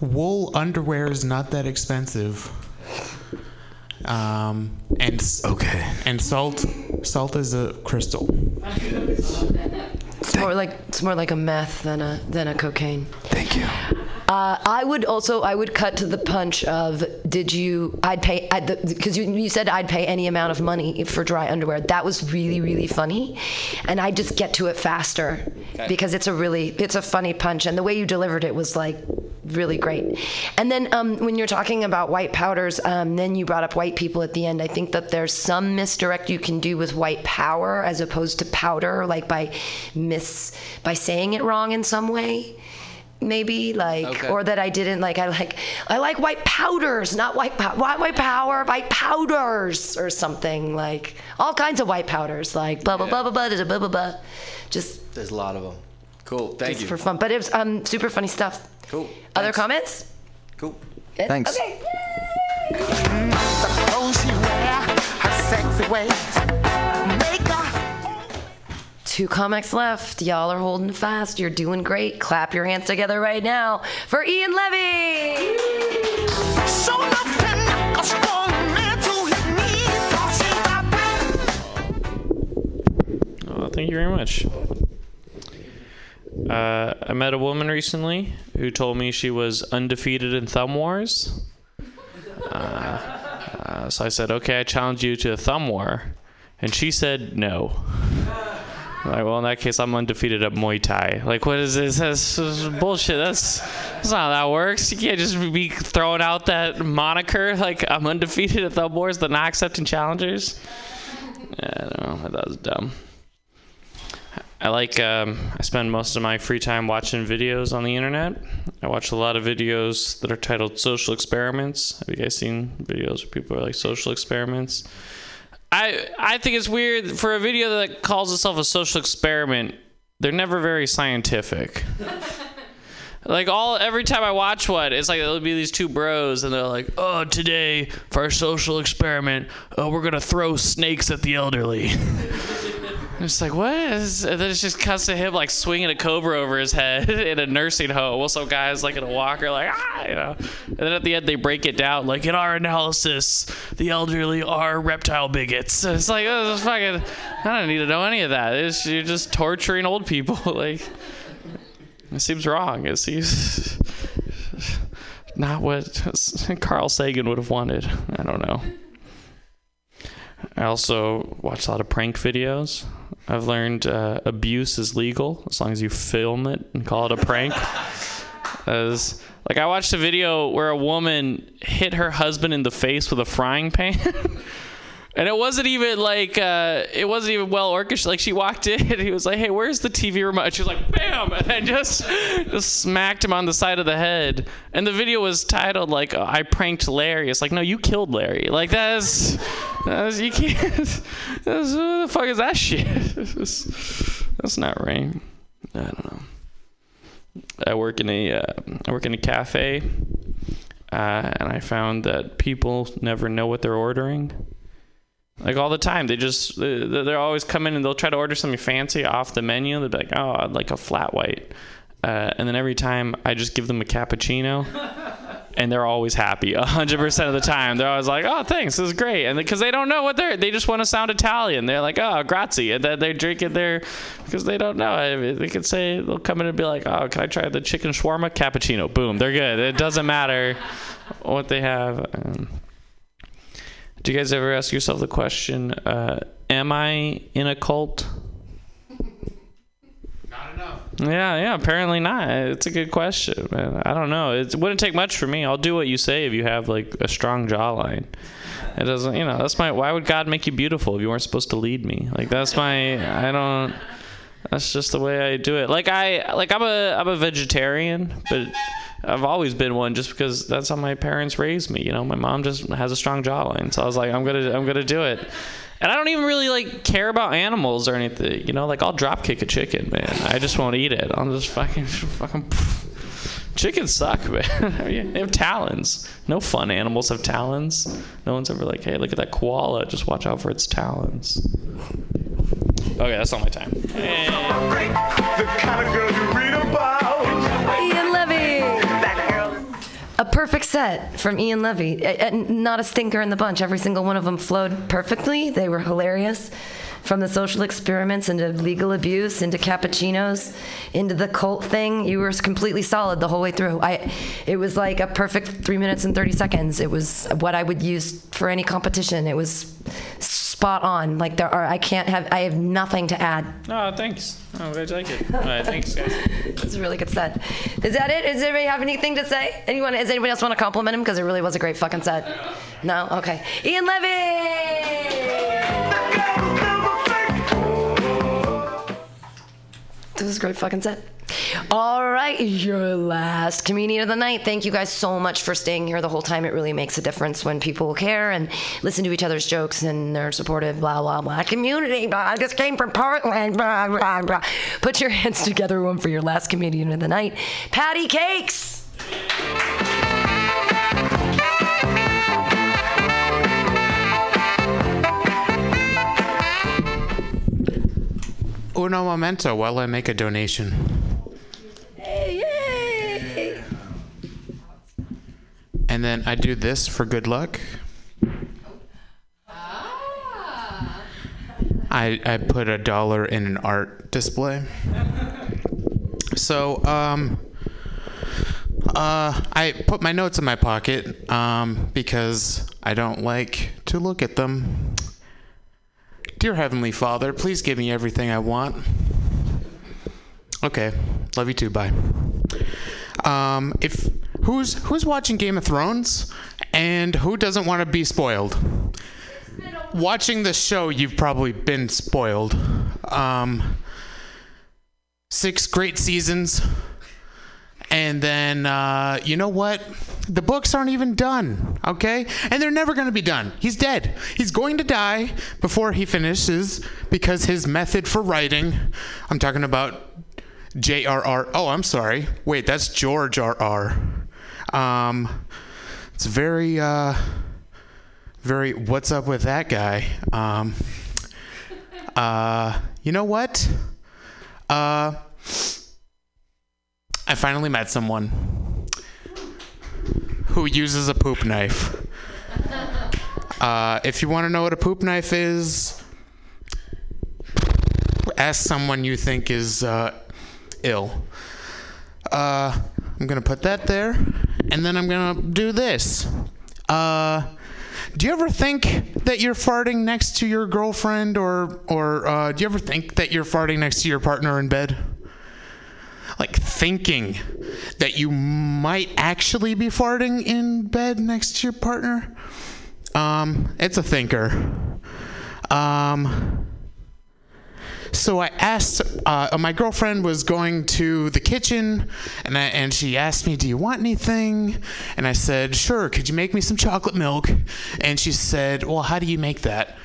wool underwear is not that expensive. Um, and okay. And salt, salt is a crystal. It's more like it's more like a meth than a than a cocaine. Thank you. Uh, I would also I would cut to the punch of did you I'd pay because you, you said I'd pay any amount of money for dry underwear. That was really really funny, and I just get to it faster Okay. because it's a really it's a funny punch, and the way you delivered it was like really great. And then um, when you're talking about white powders, um, then you brought up white people at the end. I think that there's some misdirect you can do with white power as opposed to powder, like by miss by saying it wrong in some way maybe like okay. or that I didn't like I like I like white powders not white pow- white white power white powders or something like all kinds of white powders like blah blah yeah. blah blah blah blah blah blah just there's a lot of them cool thank you for fun but it was um super funny stuff Cool. Other Thanks. comments? Cool. Good? Thanks. Okay. Two comics left. Y'all are holding fast. You're doing great. Clap your hands together right now for Ian Levy. Oh, thank you very much. Uh, I met a woman recently who told me she was undefeated in Thumb Wars. Uh, uh, so I said, okay, I challenge you to a Thumb War. And she said no. Like, well, in that case, I'm undefeated at Muay Thai. Like, what is this? That's, this is bullshit. That's That's not how that works. You can't just be throwing out that moniker like I'm undefeated at the wars, but not accepting challengers. I don't know. That was dumb. I like. Um, I spend most of my free time watching videos on the internet. I watch a lot of videos that are titled social experiments. Have you guys seen videos where people are like social experiments? I I think it's weird for a video that calls itself a social experiment. They're never very scientific. Like all every time I watch one, it's like there'll be these two bros, and they're like, "Oh, today for our social experiment, oh, we're gonna throw snakes at the elderly." It's like what? Is, and then it just cuts to him like swinging a cobra over his head in a nursing home. Well, some guys like in a walker, like ah, you know. And then at the end they break it down like in our analysis, the elderly are reptile bigots. It's like oh, fucking. I don't need to know any of that. It's, you're just torturing old people. like it seems wrong. It seems not what Carl Sagan would have wanted. I don't know. I also watch a lot of prank videos. I've learned uh, abuse is legal as long as you film it and call it a prank. As like I watched a video where a woman hit her husband in the face with a frying pan. And it wasn't even like uh, it wasn't even well orchestrated. Like she walked in, and he was like, "Hey, where's the TV remote?" She was like, "Bam!" and just just smacked him on the side of the head. And the video was titled like, "I pranked Larry." It's like, no, you killed Larry. Like that's, you can't. That's, what the fuck is that shit? That's, that's not right. I don't know. I work in a uh, I work in a cafe, uh, and I found that people never know what they're ordering. Like all the time, they just they- they're always come in and they'll try to order something fancy off the menu. They'll be like, "Oh, I'd like a flat white," uh, and then every time I just give them a cappuccino, and they're always happy. hundred percent of the time, they're always like, "Oh, thanks, this is great," and because they don't know what they're, they just want to sound Italian. They're like, "Oh, grazie," and then they're drinking their because they don't know. They could say they'll come in and be like, "Oh, can I try the chicken shawarma cappuccino?" Boom, they're good. It doesn't matter what they have. Um, do you guys ever ask yourself the question, uh, am I in a cult? Not enough. Yeah, yeah, apparently not. It's a good question, man. I don't know. It wouldn't take much for me. I'll do what you say if you have like a strong jawline. It doesn't, you know, that's my why would God make you beautiful if you weren't supposed to lead me? Like that's my I don't that's just the way I do it. Like I like I'm a I'm a vegetarian, but I've always been one just because that's how my parents raised me. You know, my mom just has a strong jawline, so I was like, I'm gonna I'm gonna do it. And I don't even really like care about animals or anything. You know, like I'll drop kick a chicken, man. I just won't eat it. I'll just fucking fucking. Chickens suck, man. they have talons. No fun animals have talons. No one's ever like, hey, look at that koala. Just watch out for its talons. Okay, that's all my time. Ian Levy. A perfect set from Ian Levy. Not a stinker in the bunch. Every single one of them flowed perfectly. They were hilarious. From the social experiments into legal abuse, into cappuccinos, into the cult thing, you were completely solid the whole way through. I, it was like a perfect three minutes and thirty seconds. It was what I would use for any competition. It was spot on. Like there are, I can't have, I have nothing to add. Oh, thanks. Oh, guys like it. All right, thanks, guys. It's a really good set. Is that it? Does anybody have anything to say? Anyone? Does anybody else want to compliment him? Because it really was a great fucking set. No? Okay. Ian Levy! This was a great fucking set. All right, your last comedian of the night. Thank you guys so much for staying here the whole time. It really makes a difference when people care and listen to each other's jokes and they're supportive, blah, blah, blah. Community, blah, I just came from Portland, blah, blah, blah. Put your hands together, one for your last comedian of the night, Patty Cakes. Uno momento while I make a donation. Hey, yay! And then I do this for good luck. I, I put a dollar in an art display. So, um, uh, I put my notes in my pocket um, because I don't like to look at them. Dear Heavenly Father, please give me everything I want. Okay, love you too. Bye. Um, if who's who's watching Game of Thrones, and who doesn't want to be spoiled? Watching the show, you've probably been spoiled. Um, six great seasons, and then uh, you know what? The books aren't even done, okay? And they're never going to be done. He's dead. He's going to die before he finishes because his method for writing. I'm talking about J.R.R. Oh, I'm sorry. Wait, that's George R.R. Um, it's very, uh, very. What's up with that guy? Um, uh, you know what? Uh, I finally met someone who uses a poop knife. Uh, if you want to know what a poop knife is, ask someone you think is uh, ill. Uh, I'm gonna put that there, and then I'm gonna do this. Uh, do you ever think that you're farting next to your girlfriend, or or uh, do you ever think that you're farting next to your partner in bed? Like thinking that you might actually be farting in bed next to your partner. Um, it's a thinker. Um, so I asked, uh, my girlfriend was going to the kitchen, and I, and she asked me, "Do you want anything?" And I said, "Sure. Could you make me some chocolate milk?" And she said, "Well, how do you make that?"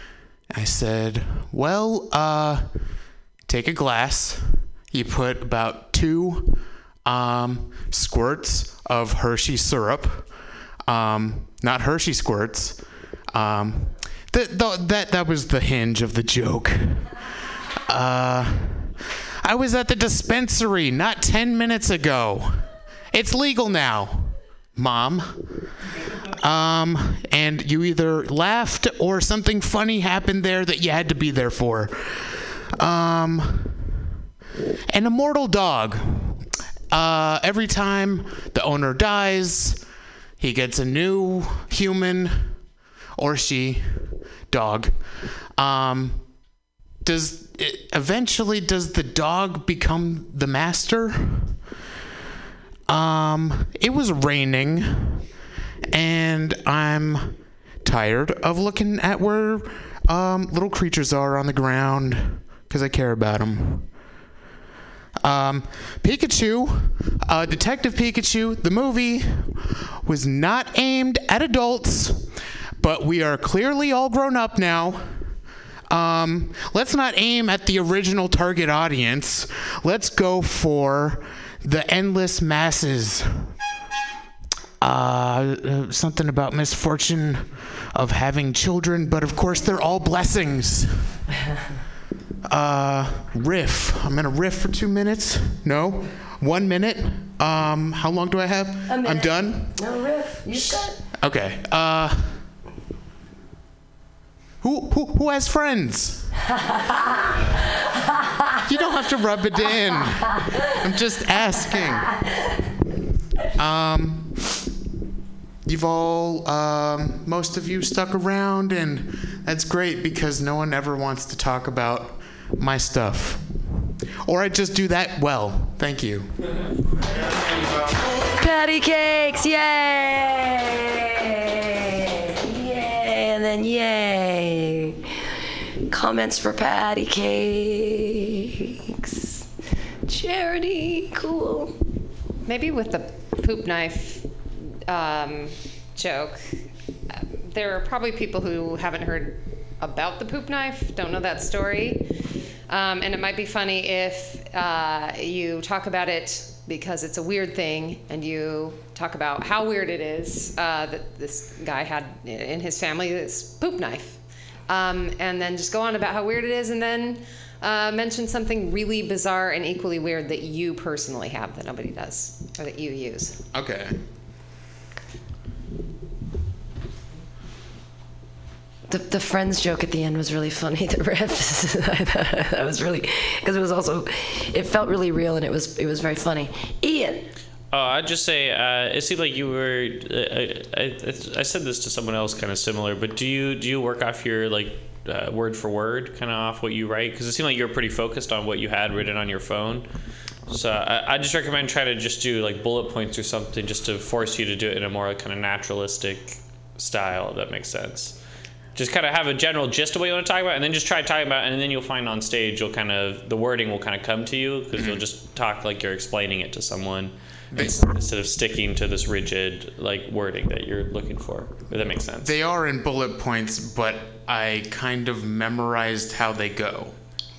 I said, "Well, uh, take a glass. You put about two um, squirts of Hershey syrup, um, not Hershey squirts. Um, that that that was the hinge of the joke." Uh, I was at the dispensary not 10 minutes ago. It's legal now, Mom. Um, and you either laughed or something funny happened there that you had to be there for. Um, an immortal dog. Uh, every time the owner dies, he gets a new human or she dog. Um, does it, eventually does the dog become the master? Um, it was raining, and I'm tired of looking at where um, little creatures are on the ground because I care about them. Um, Pikachu, uh, Detective Pikachu, the movie was not aimed at adults, but we are clearly all grown up now. Um, let's not aim at the original target audience. Let's go for the endless masses. Uh, something about misfortune of having children, but of course they're all blessings. Uh, riff. I'm gonna riff for two minutes. No, one minute. Um, how long do I have? I'm done. No riff. You got. Okay. Uh, who who who has friends? You don't have to rub it in. I'm just asking. Um, you've all, um, most of you stuck around, and that's great because no one ever wants to talk about my stuff. Or I just do that well. Thank you. Patty cakes, yay! Yay, and then yay. Comments for patty cakes. Charity, cool. Maybe with the poop knife um, joke, uh, there are probably people who haven't heard about the poop knife, don't know that story. Um, and it might be funny if uh, you talk about it because it's a weird thing and you talk about how weird it is uh, that this guy had in his family this poop knife. Um, and then just go on about how weird it is and then uh, mention something really bizarre and equally weird that you personally have that nobody does or that you use. Okay. The, the friends joke at the end was really funny. The riff that was really because it was also, it felt really real and it was it was very funny. Ian, Oh, I'd just say uh, it seemed like you were. Uh, I, I, I said this to someone else, kind of similar. But do you do you work off your like uh, word for word, kind of off what you write? Because it seemed like you were pretty focused on what you had written on your phone. So I, I just recommend trying to just do like bullet points or something, just to force you to do it in a more kind of naturalistic style. If that makes sense. Just kind of have a general gist of what you want to talk about, and then just try talking about, it, and then you'll find on stage you'll kind of the wording will kind of come to you because you'll just talk like you're explaining it to someone ins- instead of sticking to this rigid like wording that you're looking for. If that makes sense. They are in bullet points, but I kind of memorized how they go.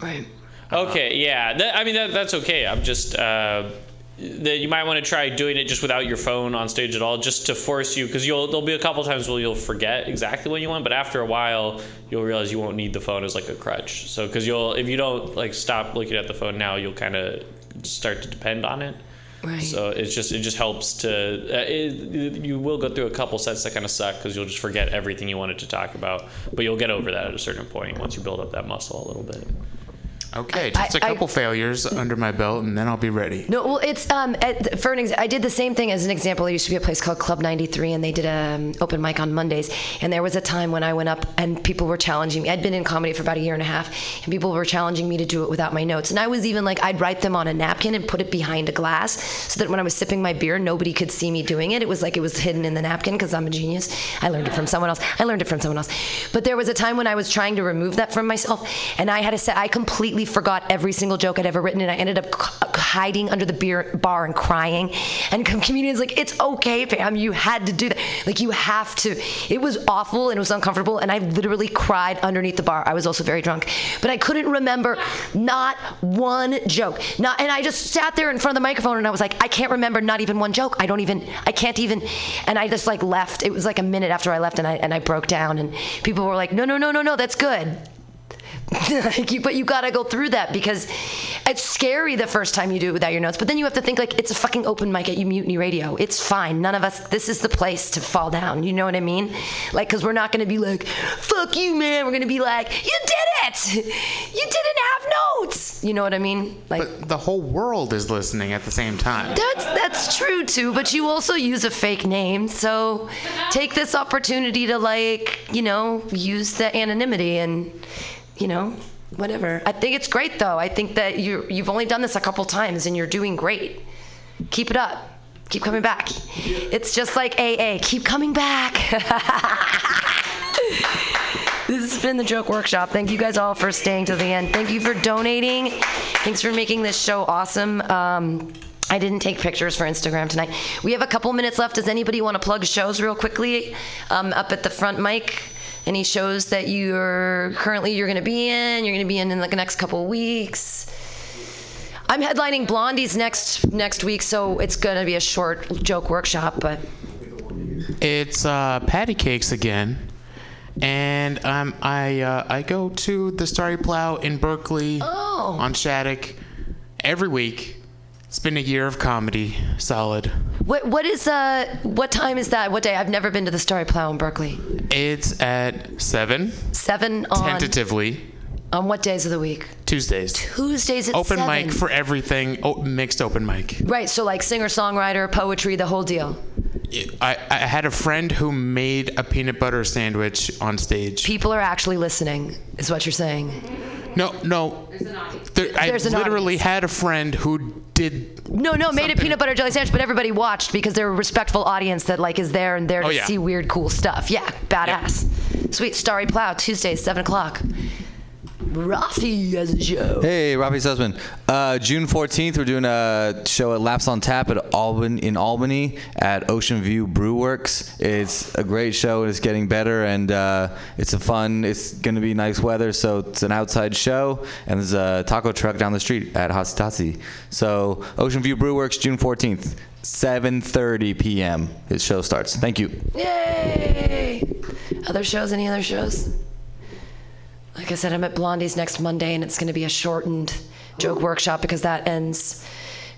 Right. Okay, yeah. That, I mean, that, that's okay. I'm just. Uh, that you might want to try doing it just without your phone on stage at all, just to force you, because you'll there'll be a couple times where you'll forget exactly what you want, but after a while you'll realize you won't need the phone as like a crutch. So because you'll if you don't like stop looking at the phone now, you'll kind of start to depend on it. Right. So it's just it just helps to uh, it, you will go through a couple sets that kind of suck because you'll just forget everything you wanted to talk about, but you'll get over that at a certain point once you build up that muscle a little bit. Okay, just a I- couple failures under my belt, and then I'll be ready. No, well, it's um, at, for an ex- I did the same thing as an example. There used to be a place called Club 93, and they did a um, open mic on Mondays. And there was a time when I went up, and people were challenging me. I'd been in comedy for about a year and a half, and people were challenging me to do it without my notes. And I was even like, I'd write them on a napkin and put it behind a glass, so that when I was sipping my beer, nobody could see me doing it. It was like it was hidden in the napkin because I'm a genius. I learned it from someone else. I learned it from someone else. But there was a time when I was trying to remove that from myself, and I had to say I completely forgot every single joke I'd ever written, and I ended up c- hiding under the beer bar and crying. And com- comedians like, it's okay, fam. You had to do that. Like you have to. It was awful and it was uncomfortable, and I literally cried underneath the bar. I was also very drunk, but I couldn't remember not one joke. Not, and I just sat there in front of the microphone, and I was like, I can't remember not even one joke. I don't even. I can't even. And I just like left. It was like a minute after I left, and I and I broke down, and people were like, No, no, no, no, no, that's good. like you, but you gotta go through that because it's scary the first time you do it without your notes. But then you have to think like it's a fucking open mic at you Mutiny Radio. It's fine. None of us. This is the place to fall down. You know what I mean? Like, cause we're not gonna be like, "Fuck you, man." We're gonna be like, "You did it. You didn't have notes." You know what I mean? Like. But the whole world is listening at the same time. That's that's true too, but you also use a fake name. So take this opportunity to like, you know, use the anonymity and you know, whatever. I think it's great though. I think that you you've only done this a couple times and you're doing great. Keep it up. Keep coming back. It's just like AA. Keep coming back. This has been the Joke Workshop. Thank you guys all for staying to the end. Thank you for donating. Thanks for making this show awesome. Um, I didn't take pictures for Instagram tonight. We have a couple minutes left. Does anybody want to plug shows real quickly? Um, up at the front mic. Any shows that you're currently you're going to be in? You're going to be in in like the next couple weeks. I'm headlining Blondie's next next week, so it's going to be a short joke workshop. But It's uh, patty cakes again, and um, I uh, I go to the Starry Plow in Berkeley Oh. on Shattuck every week. It's been a year of comedy, solid. what what is uh what time is that? What day? I've never been to the Starry Plow in Berkeley. It's at seven Seven on tentatively on what days of the week? Tuesdays. Tuesdays at Open seven. mic for everything. Oh, mixed open mic. Right, so like singer songwriter, poetry, the whole deal. I, I had a friend who made a peanut butter sandwich on stage. People are actually listening, is what you're saying. No, no. There, I There's an literally had a friend who did. No, no, made a peanut butter jelly sandwich, but everybody watched because they're a respectful audience that like is there and there oh, to Oh, yeah. see weird, cool stuff. Yeah, badass. Sweet Starry Plow, Tuesday, seven o'clock. Rafi has a show. Hey, Rafi Sussman. Uh, June 14th, we're doing a show at Laps on Tap at Albany in Albany at Ocean View Brew Works. It's a great show. And it's getting better, and uh, it's a fun. It's going to be nice weather, so it's an outside show, and there's a taco truck down the street at Hositasi. So Ocean View Brew Works, June 14th, 7:30 p.m. His show starts. Thank you. Yay! Other shows? Any other shows? Like I said, I'm at Blondie's next Monday, and it's going to be a shortened joke workshop because that ends,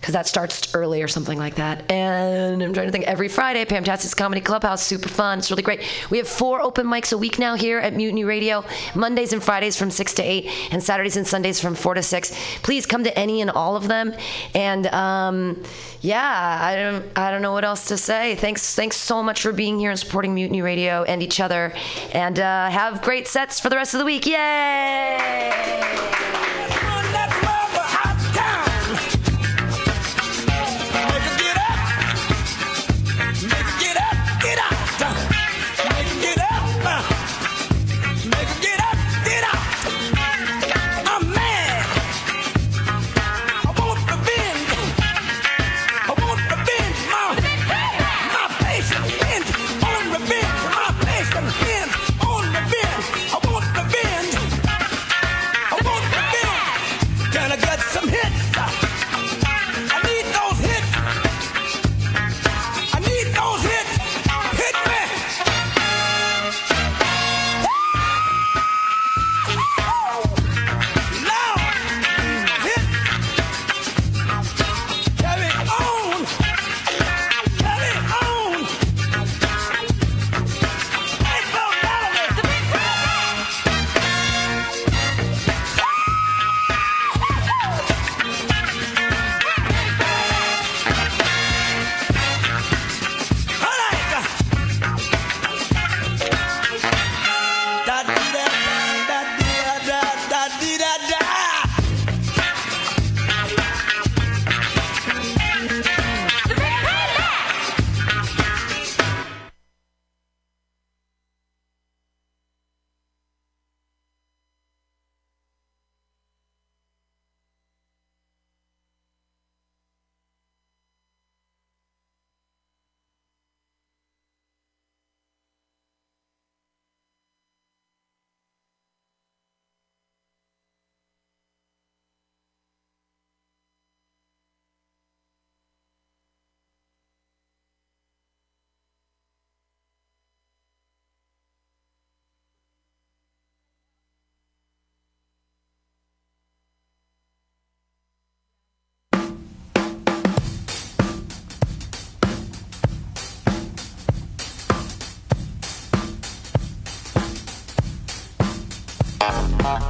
because that starts early or something like that. And I'm trying to think. Every Friday, Pam Tassie's Comedy Clubhouse, super fun. It's really great. We have four open mics a week now here at Mutiny Radio. Mondays and Fridays from six to eight, and Saturdays and Sundays from four to six. Please come to any and all of them. And um, yeah, I don't, I don't know what else to say. Thanks, thanks so much for being here and supporting Mutiny Radio and each other. And uh, have great sets for the rest of the week. Yay!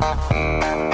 Very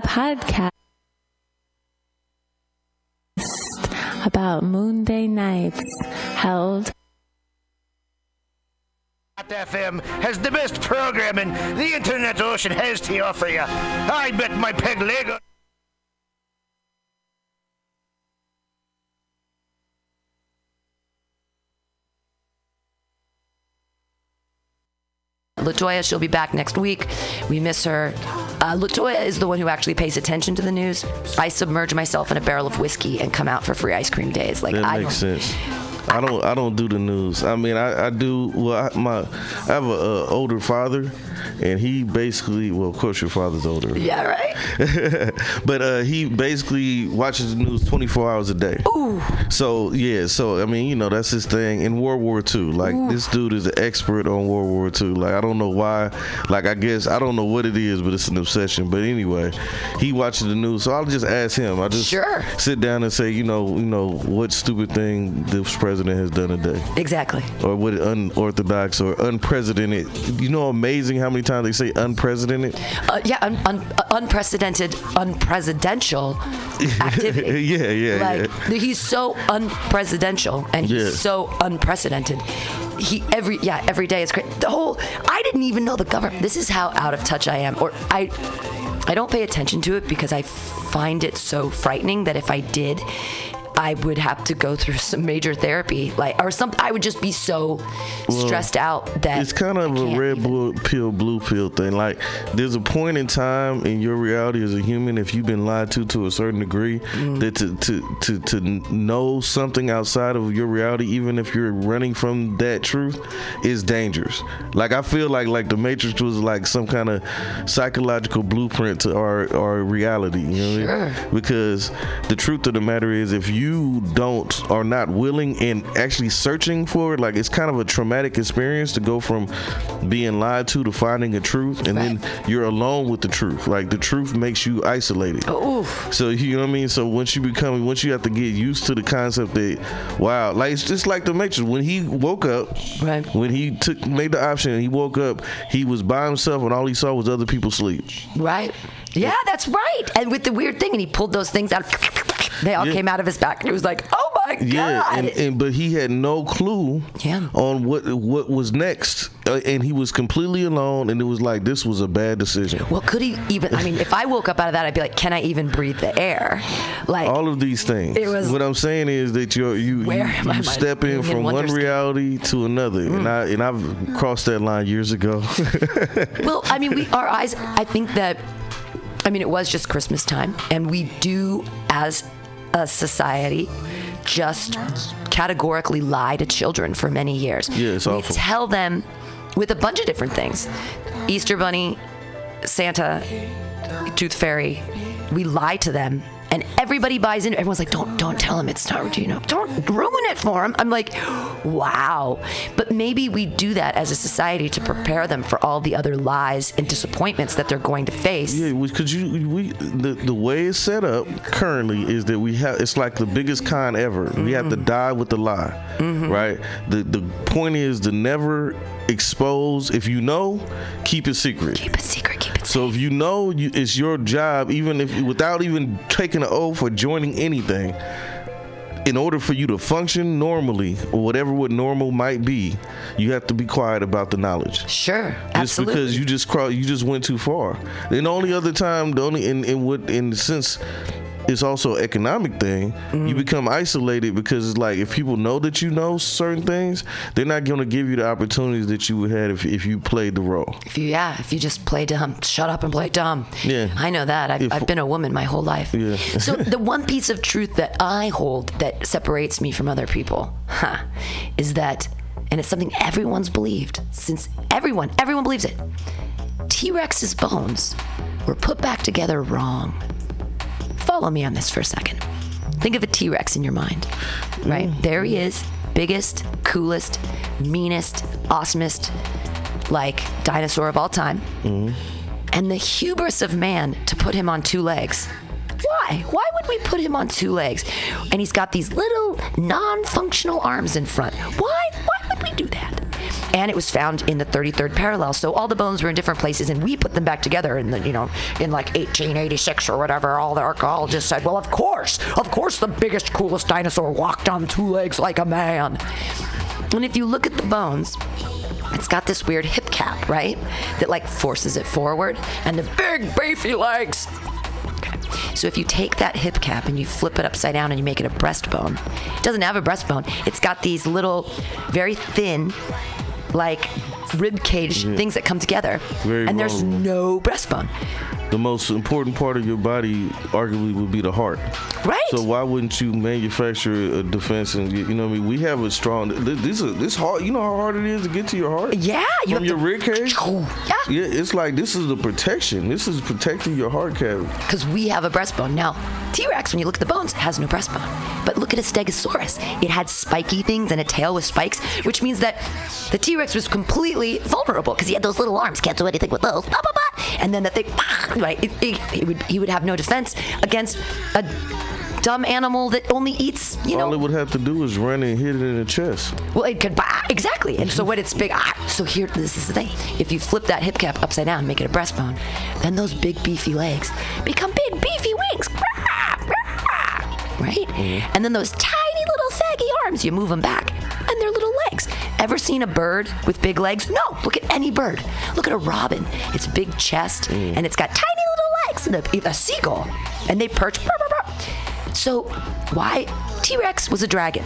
podcast about Moonday nights held FM has the best programming the internet ocean has to offer you. I bet my peg leg. on- Latoya, she'll be back next week. We miss her. Uh, Latoya is the one who actually pays attention to the news. I submerge myself in a barrel of whiskey and come out for free ice cream days. Like that I makes don't, sense. I don't. I don't do the news. I mean, I, I do. Well, I, my I have a uh, older father, and he basically. Well, of course, your father's older. Yeah, right. but uh, he basically watches the news 24 hours a day. Ooh. So yeah. So I mean, you know, that's his thing. In World War II, like this dude is an expert on World War II. Like I don't know why. Like I guess I don't know what it is, but it's an obsession. But anyway, he watches the news, so I'll just ask him. I just Sure. sit down and say, you know, you know, what stupid thing this president has done today. Exactly. Or what unorthodox or unprecedented. You know, amazing how many times they say unprecedented. Uh, yeah, un- un- unprecedented, unpresidential activity. yeah, yeah, like yeah. he's so unpresidential and he's Yeah. so unprecedented. He every yeah every day is great. The whole I didn't even know the government. This is how out of touch I am, or I I don't pay attention to it because I find it so frightening that if I did. I would have to go through some major therapy, like or something. I would just be so Well, stressed out that it's kind of a red blue pill, blue pill thing. Like, there's a point in time in your reality as a human, if you've been lied to to a certain degree, Mm. that to, to to to know something outside of your reality, even if you're running from that truth, is dangerous. Like, I feel like like the Matrix was like some kind of psychological blueprint to our our reality. You know what I mean? Because the truth of the matter is, if you don't are not willing and actually searching for it, like it's kind of a traumatic experience to go from being lied to to finding a truth, and then you're alone with the truth. Like the truth makes you isolated. So you know what I mean. So once you become, once you have to get used to the concept that, wow, like it's just like the Matrix. When he woke up, right. when he took made the option, and he woke up, he was by himself, and all he saw was other people sleep. Right. Yeah, that's right. And with the weird thing, and he pulled those things out. They all Yeah. came out of his back, and he was like, "Oh my god!" Yeah, and, and but he had no clue yeah. on what what was next, uh, and he was completely alone, and it was like this was a bad decision. well, could he even? I mean, if I woke up out of that, I'd be like, "Can I even breathe the air?" Like, all of these things. It was- what I'm saying is that you're, you you, you step in from one reality to another, and I and I've crossed that line years ago. well, I mean, we our eyes. I think that. I mean, it was just Christmas time, and we do, as a society, just categorically lie to children for many years. Yeah, it's we awful. tell them with a bunch of different things: Easter Bunny, Santa, Tooth Fairy. We lie to them and everybody buys in. Everyone's like, "Don't, don't tell him it's not, you know, don't ruin it for him." I'm like, "Wow!" But maybe we do that as a society to prepare them for all the other lies and disappointments that they're going to face. Yeah, because you we the the way it's set up currently is that we have it's like the biggest con ever. We have to mm-hmm. die with the lie, mm-hmm. right? The the point is to never expose. If you know, keep it secret. Keep it secret. Keep it. So if you know, you, it's your job, even if without even taking an oath or joining anything. In order for you to function normally, or whatever what normal might be, you have to be quiet about the knowledge. Sure, just absolutely. because you just cross, you just went too far. And the only other time, the only in in what in the sense, it's also an economic thing. You mm-hmm. become isolated because it's like if people know that you know certain things, they're not going to give you the opportunities that you would have if if you played the role. If you, yeah, if you just play dumb, shut up and play dumb. Yeah. I know that. I've, If- I've been a woman my whole life. Yeah. so the one piece of truth that I hold that separates me from other people, huh, is that, and it's something everyone's believed since everyone, everyone believes it. T Rex's bones were put back together wrong. Follow me on this for a second. Think of a T Rex in your mind, right? Mm. There he is, biggest, coolest, meanest, awesomest, like dinosaur of all time. Mm. And the hubris of man to put him on two legs. Why? Why would we put him on two legs? And he's got these little non-functional arms in front. Why? Why would we do that? And it was found in the 33rd parallel. So all the bones were in different places, and we put them back together in the, you know, in like 1886 or whatever. All the archaeologists said, well, of course, of course, the biggest, coolest dinosaur walked on two legs like a man. And if you look at the bones, it's got this weird hip cap, right? That like forces it forward, and the big beefy legs. So if you take that hip cap and you flip it upside down and you make it a breastbone, it doesn't have a breastbone. It's got these little, very thin, like rib cage things that come together, Very and there's no breastbone. The most important part of your body, arguably, would be the heart. Right. So why wouldn't you manufacture a defense? And you know, what I mean, we have a strong. This is this hard. You know how hard it is to get to your heart. Yeah, you from your rib cage. Yeah. Yeah, it's like this is the protection. This is protecting your heart cavity. because we have a breastbone. Now, T Rex, when you look at the bones, has no breastbone. But look at a Stegosaurus. It had spiky things and a tail with spikes, which means that the T Rex was completely vulnerable because he had those little arms, can't do anything with those. Blah, blah, blah. And then the thing, right? It, it, it would, he would have no defense against a dumb animal that only eats, you know, All it would have to do is run and hit it in the chest. well, it could bah, exactly. And so when it's big, ah, so here, this is the thing. If you flip that hip cap upside down, make it a breastbone, then those big beefy legs become big beefy wings. Right? And then those tiny little saggy arms, you move them back, Ever seen a bird with big legs? No. Look at any bird. Look at a robin. It's big chest, and it's got tiny little legs. And a, a seagull, and they perch. brr, brr, brr. So why T Rex was a dragon?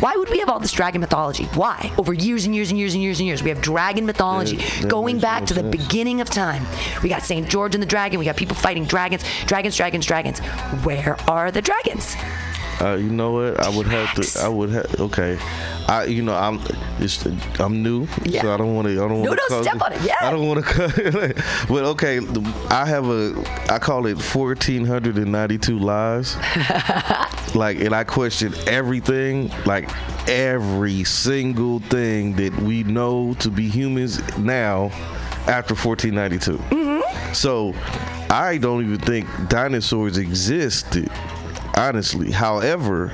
Why would we have all this dragon mythology? Why? Over years and years and years and years and years, we have dragon mythology Yeah, going back to the beginning of time. We got Saint George and the dragon. We got people fighting dragons, dragons, dragons, dragons. Where are the dragons? Uh, you know what? I would have to. I would have. Okay. I. You know. I'm. It's, I'm new, so I don't want to. I don't want to. no, step on it, yeah. I don't want to. but okay. I have a. I call it 1492 lies. like, and I question everything. Like every single thing that we know to be humans now, after 1492. Mm-hmm. So, I don't even think dinosaurs existed honestly. However,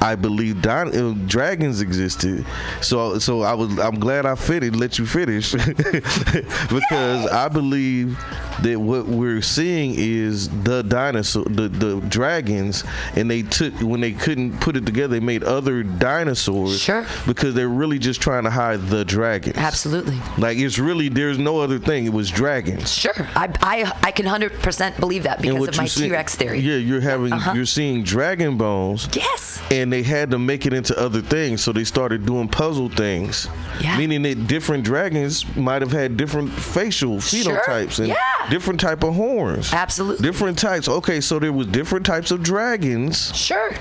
I believe din- uh, dragons existed. So so I was I'm glad I finished let you finish because I believe that what we're seeing is the dinosaur the, the dragons and they took when they couldn't put it together they made other dinosaurs sure because they're really just trying to hide the dragons absolutely like it's really there's no other thing it was dragons Sure, I, I, I can 100% believe that because of my T Rex theory. Yeah, you're having Uh-huh. you're seeing dragon bones. Yes. And they had to make it into other things, so they started doing puzzle things. Yeah. Meaning that different dragons might have had different facial Sure, phenotypes and yeah. Different type of horns. Absolutely. Different types. Okay, so there was different types of dragons. Sure.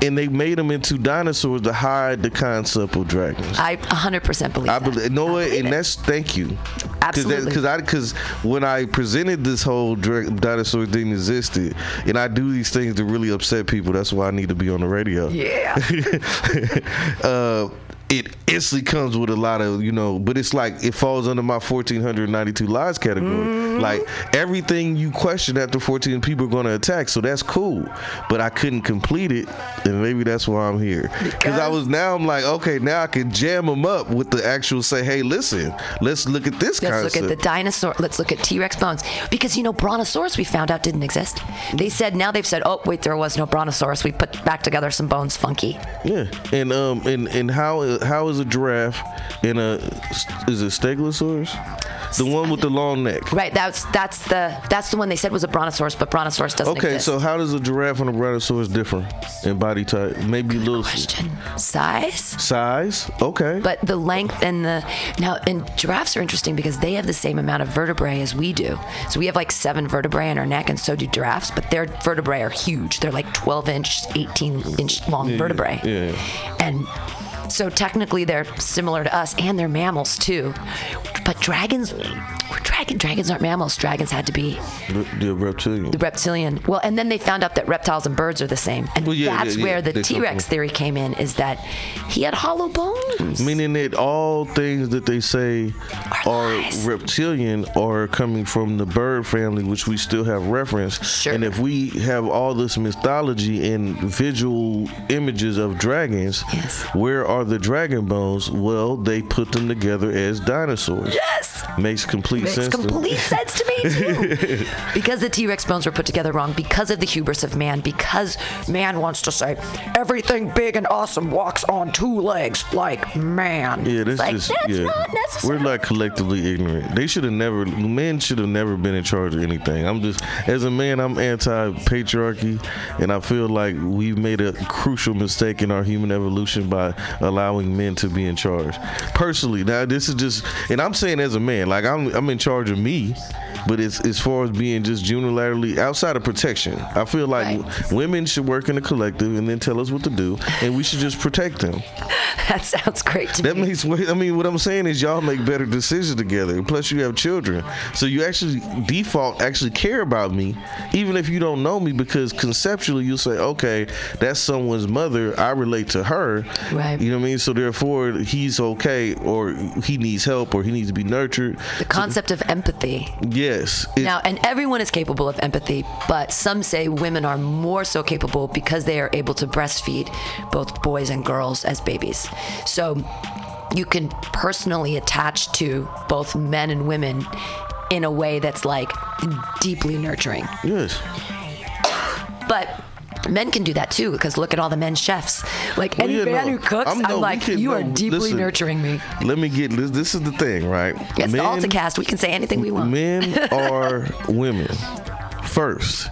and they made them into dinosaurs to hide the concept of dragons. I 100% believe I that. believe. No, and that's thank you. Absolutely. Because I because when I presented this whole dinosaur thing existed, and I do these things to really upset people. That's why I need to be on the radio. Yeah. uh, it instantly comes with a lot of you know, but it's like it falls under my 1492 lies category. Mm-hmm. Like everything you question after 14 people are going to attack, so that's cool. But I couldn't complete it, and maybe that's why I'm here. Because I was now I'm like, okay, now I can jam them up with the actual say, hey, listen, let's look at this Let's concept. look at the dinosaur. Let's look at T-Rex bones because you know Brontosaurus we found out didn't exist. They said now they've said, oh wait, there was no Brontosaurus. We put back together some bones, funky. Yeah, and um, and and how how is a giraffe in a is it Stegosaurus? The one with the long neck. Right. That's that's the that's the one they said was a Brontosaurus, but Brontosaurus doesn't Okay, exist. so how does a giraffe and a brontosaurus differ in body type? Maybe a little question. size. Size. Okay. But the length and the now and giraffes are interesting because they have the same amount of vertebrae as we do. So we have like seven vertebrae in our neck, and so do giraffes. But their vertebrae are huge. They're like 12 inch, 18 inch long Yeah, vertebrae. Yeah. yeah. And so technically they're similar to us, and they're mammals too. But dragons, dragon dragons aren't mammals. Dragons had to be The, the reptilian. the reptilian. Well, and then they found out that reptiles and birds are the same, and Well, yeah, that's yeah, yeah. where the T-Rex theory came in. Is that he had hollow bones? Meaning that all things that they say are reptilian are coming from the bird family, which we still have reference. And if we have all this mythology and visual images of dragons, yes. where are the dragon bones? Well, they put them together as dinosaurs. Yes. Makes complete Makes sense. to- complete sense to me too. because the T-Rex bones were put together wrong, because of the hubris of man, because man wants to say everything big and awesome walks on two legs like man. Yeah, that's like, just that's yeah. not necessary. We're like collectively ignorant. They should have never. Men should have never been in charge of anything. I'm just as a man, I'm anti-patriarchy, and I feel like we've made a crucial mistake in our human evolution by allowing men to be in charge. Personally, now this is just, and I'm saying as a man, like I'm I'm in charge of me. But it's as far as being just unilaterally outside of protection, I feel like women should work in a collective and then tell us what to do, and we should just protect them. that sounds great to That me. makes. I mean, what I'm saying is, y'all make better decisions together. Plus, you have children, so you actually default actually care about me, even if you don't know me, because conceptually you'll say, okay, that's someone's mother. I relate to her. Right. You know what I mean? So therefore, he's okay, or he needs help, or he needs to be nurtured. the concept of empathy. Yes. It- Now, and everyone is capable of empathy, but some say women are more so capable because they are able to breastfeed both boys and girls as babies. So you can personally attach to both men and women in a way that's like deeply nurturing. Yes. But men can do that too because look at all the men chefs. Like Well, any yeah, man no, who cooks, I'm, no, we like, you are deeply listen, nurturing me. Let me get this. This is the thing, right? It's the Men- AltaCast. We can say anything we want. Men are women first,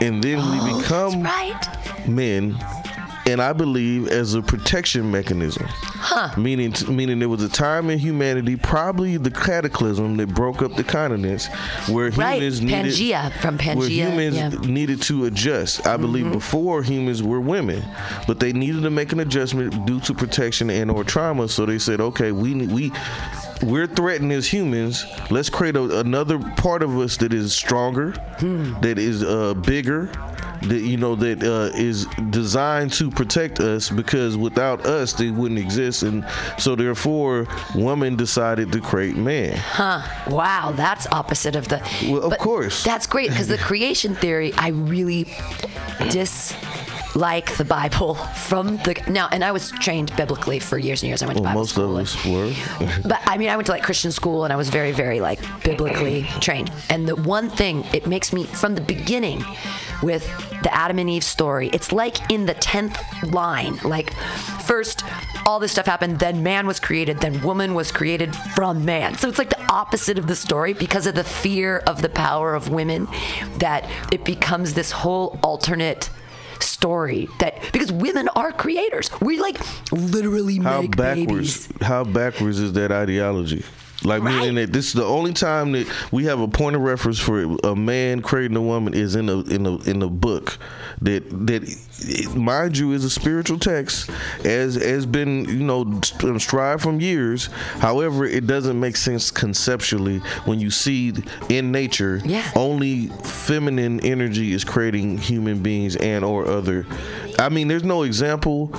and then we oh, become men. And I believe as a protection mechanism, Huh. meaning meaning there was a time in humanity, probably the cataclysm that broke up the continents, where Right, humans needed Pangea, from where humans yeah. Mm-hmm. needed to adjust. I believe before humans were women, but they needed to make an adjustment due to protection and or trauma. So they said, okay, we we we're threatened as humans. Let's create a, another part of us that is stronger, Hmm. that is uh, bigger. That you know that uh, is designed to protect us because without us they wouldn't exist, and so therefore, woman decided to create man. Huh. Wow, that's opposite of the. Well, of course. That's great because the creation theory, I really dislike the Bible from the. Now, and I was trained biblically for years and years. I went to Well, Bible most school. of us were. But I mean, I went to like Christian school and I was very, very like biblically trained. And the one thing it makes me from the beginning with the Adam and Eve story, it's like in the 10th line. Like, first, all this stuff happened, then man was created, then woman was created from man. So it's like the opposite of the story because of the fear of the power of women that it becomes this whole alternate story that because women are creators we like literally How make backwards? babies How backwards is that ideology? Like meaning that this is the only time that we have a point of reference for a man creating a woman is in a in a in a book that that mind you is a spiritual text as has been you know strived from years. However, it doesn't make sense conceptually when you see in nature only feminine energy is creating human beings and or other. I mean, there's no example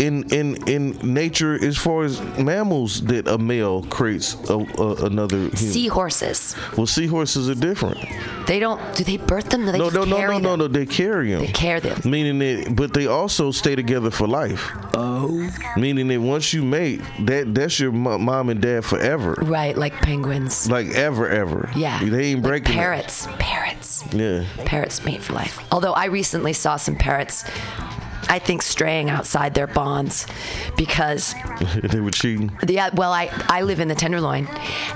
in in in nature as far as mammals that a male creates a, a, another human. Seahorses. Well, seahorses are different. They don't. Do they birth them? Do they no, just no, no, carry no, no, no. They carry them. They carry them. Meaning that, but they also stay together for life. Oh. Meaning that once you mate, that that's your mo- mom and dad forever. Right, like penguins. Like ever, ever. Yeah. They ain't Like breaking. it. parrots. Parrots. Yeah. Parrots mate for life. Although I recently saw some parrots, I think straying outside their bonds because they were cheating. Yeah, uh, well, I, I live in the Tenderloin,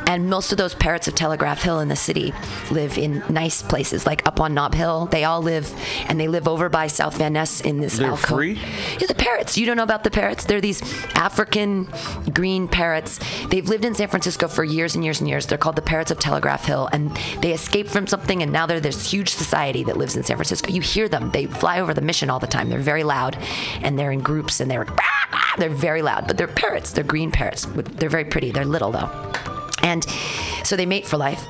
and most of those parrots of Telegraph Hill in the city live in nice places, like up on Nob Hill. They all live, and they live over by South Van Ness in this They're alcove. free? Yeah, the parrots. You don't know about the parrots? They're these African green parrots. They've lived in San Francisco for years and years and years. They're called the parrots of Telegraph Hill, and they escaped from something, and now they're this huge society that lives in San Francisco. You hear them. They fly over the mission all the time. They're very loud, and they're in groups, and they're they're very loud, but they're parrots. They're green parrots. They're very pretty. They're little though, and so they mate for life.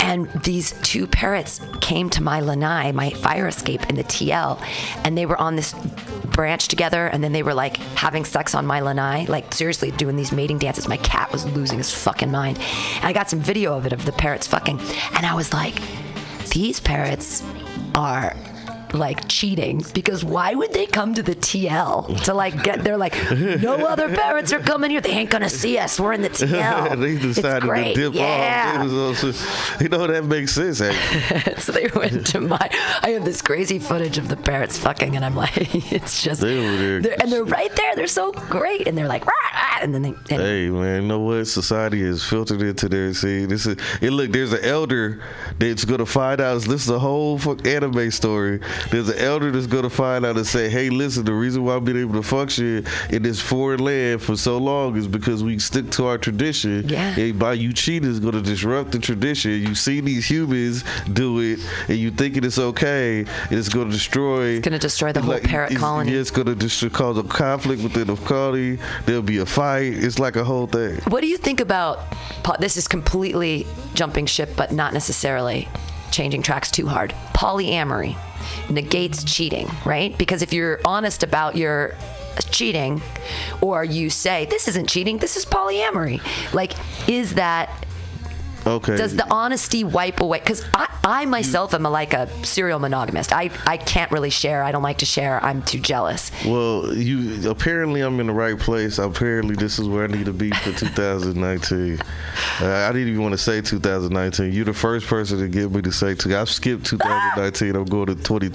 And these two parrots came to my lanai, my fire escape in the TL, and they were on this branch together, and then they were like having sex on my lanai, like seriously doing these mating dances. My cat was losing his fucking mind. And I got some video of it of the parrots fucking, and I was like, these parrots are like cheating because why would they come to the TL to like get they're like no other parents are coming here they ain't gonna see us we're in the TL they decided it's great. to dip yeah. off. It was also- you know that makes sense. So they went to my I have this crazy footage of the parents fucking and I'm like it's just They over there. they're, and they're right there they're so great and they're like "Rah, rah," and then they and Hey man, you know what? Society is filtered into there. See, this is it. Look, there's an elder that's gonna find out. This is a whole fuck anime story. There's an elder that's gonna find out and say, "Hey, listen, the reason why I've been able to function in this foreign land for so long is because we stick to our tradition. Yeah. And by you cheating is gonna disrupt the tradition. You see these humans do it, and you thinking it's okay, and it's gonna destroy. It's gonna destroy the whole like, parrot it's- colony. Yeah, it's gonna just cause a conflict within the colony. There'll be a fight. It's like a whole thing. What do you think about? This is completely jumping ship, but not necessarily changing tracks too hard. Polyamory negates cheating, right? Because if you're honest about your cheating, or you say this isn't cheating, this is polyamory. Like, is that Okay. does the honesty wipe away? Because I, I myself am a, like a serial monogamist. I, I can't really share. I don't like to share. I'm too jealous. Well, you apparently I'm in the right place. Apparently this is where I need to be for 2019. Uh, I didn't even want to say 2019. You're the first person to get me to say. To, I've skipped 2019. I'm going to 2020.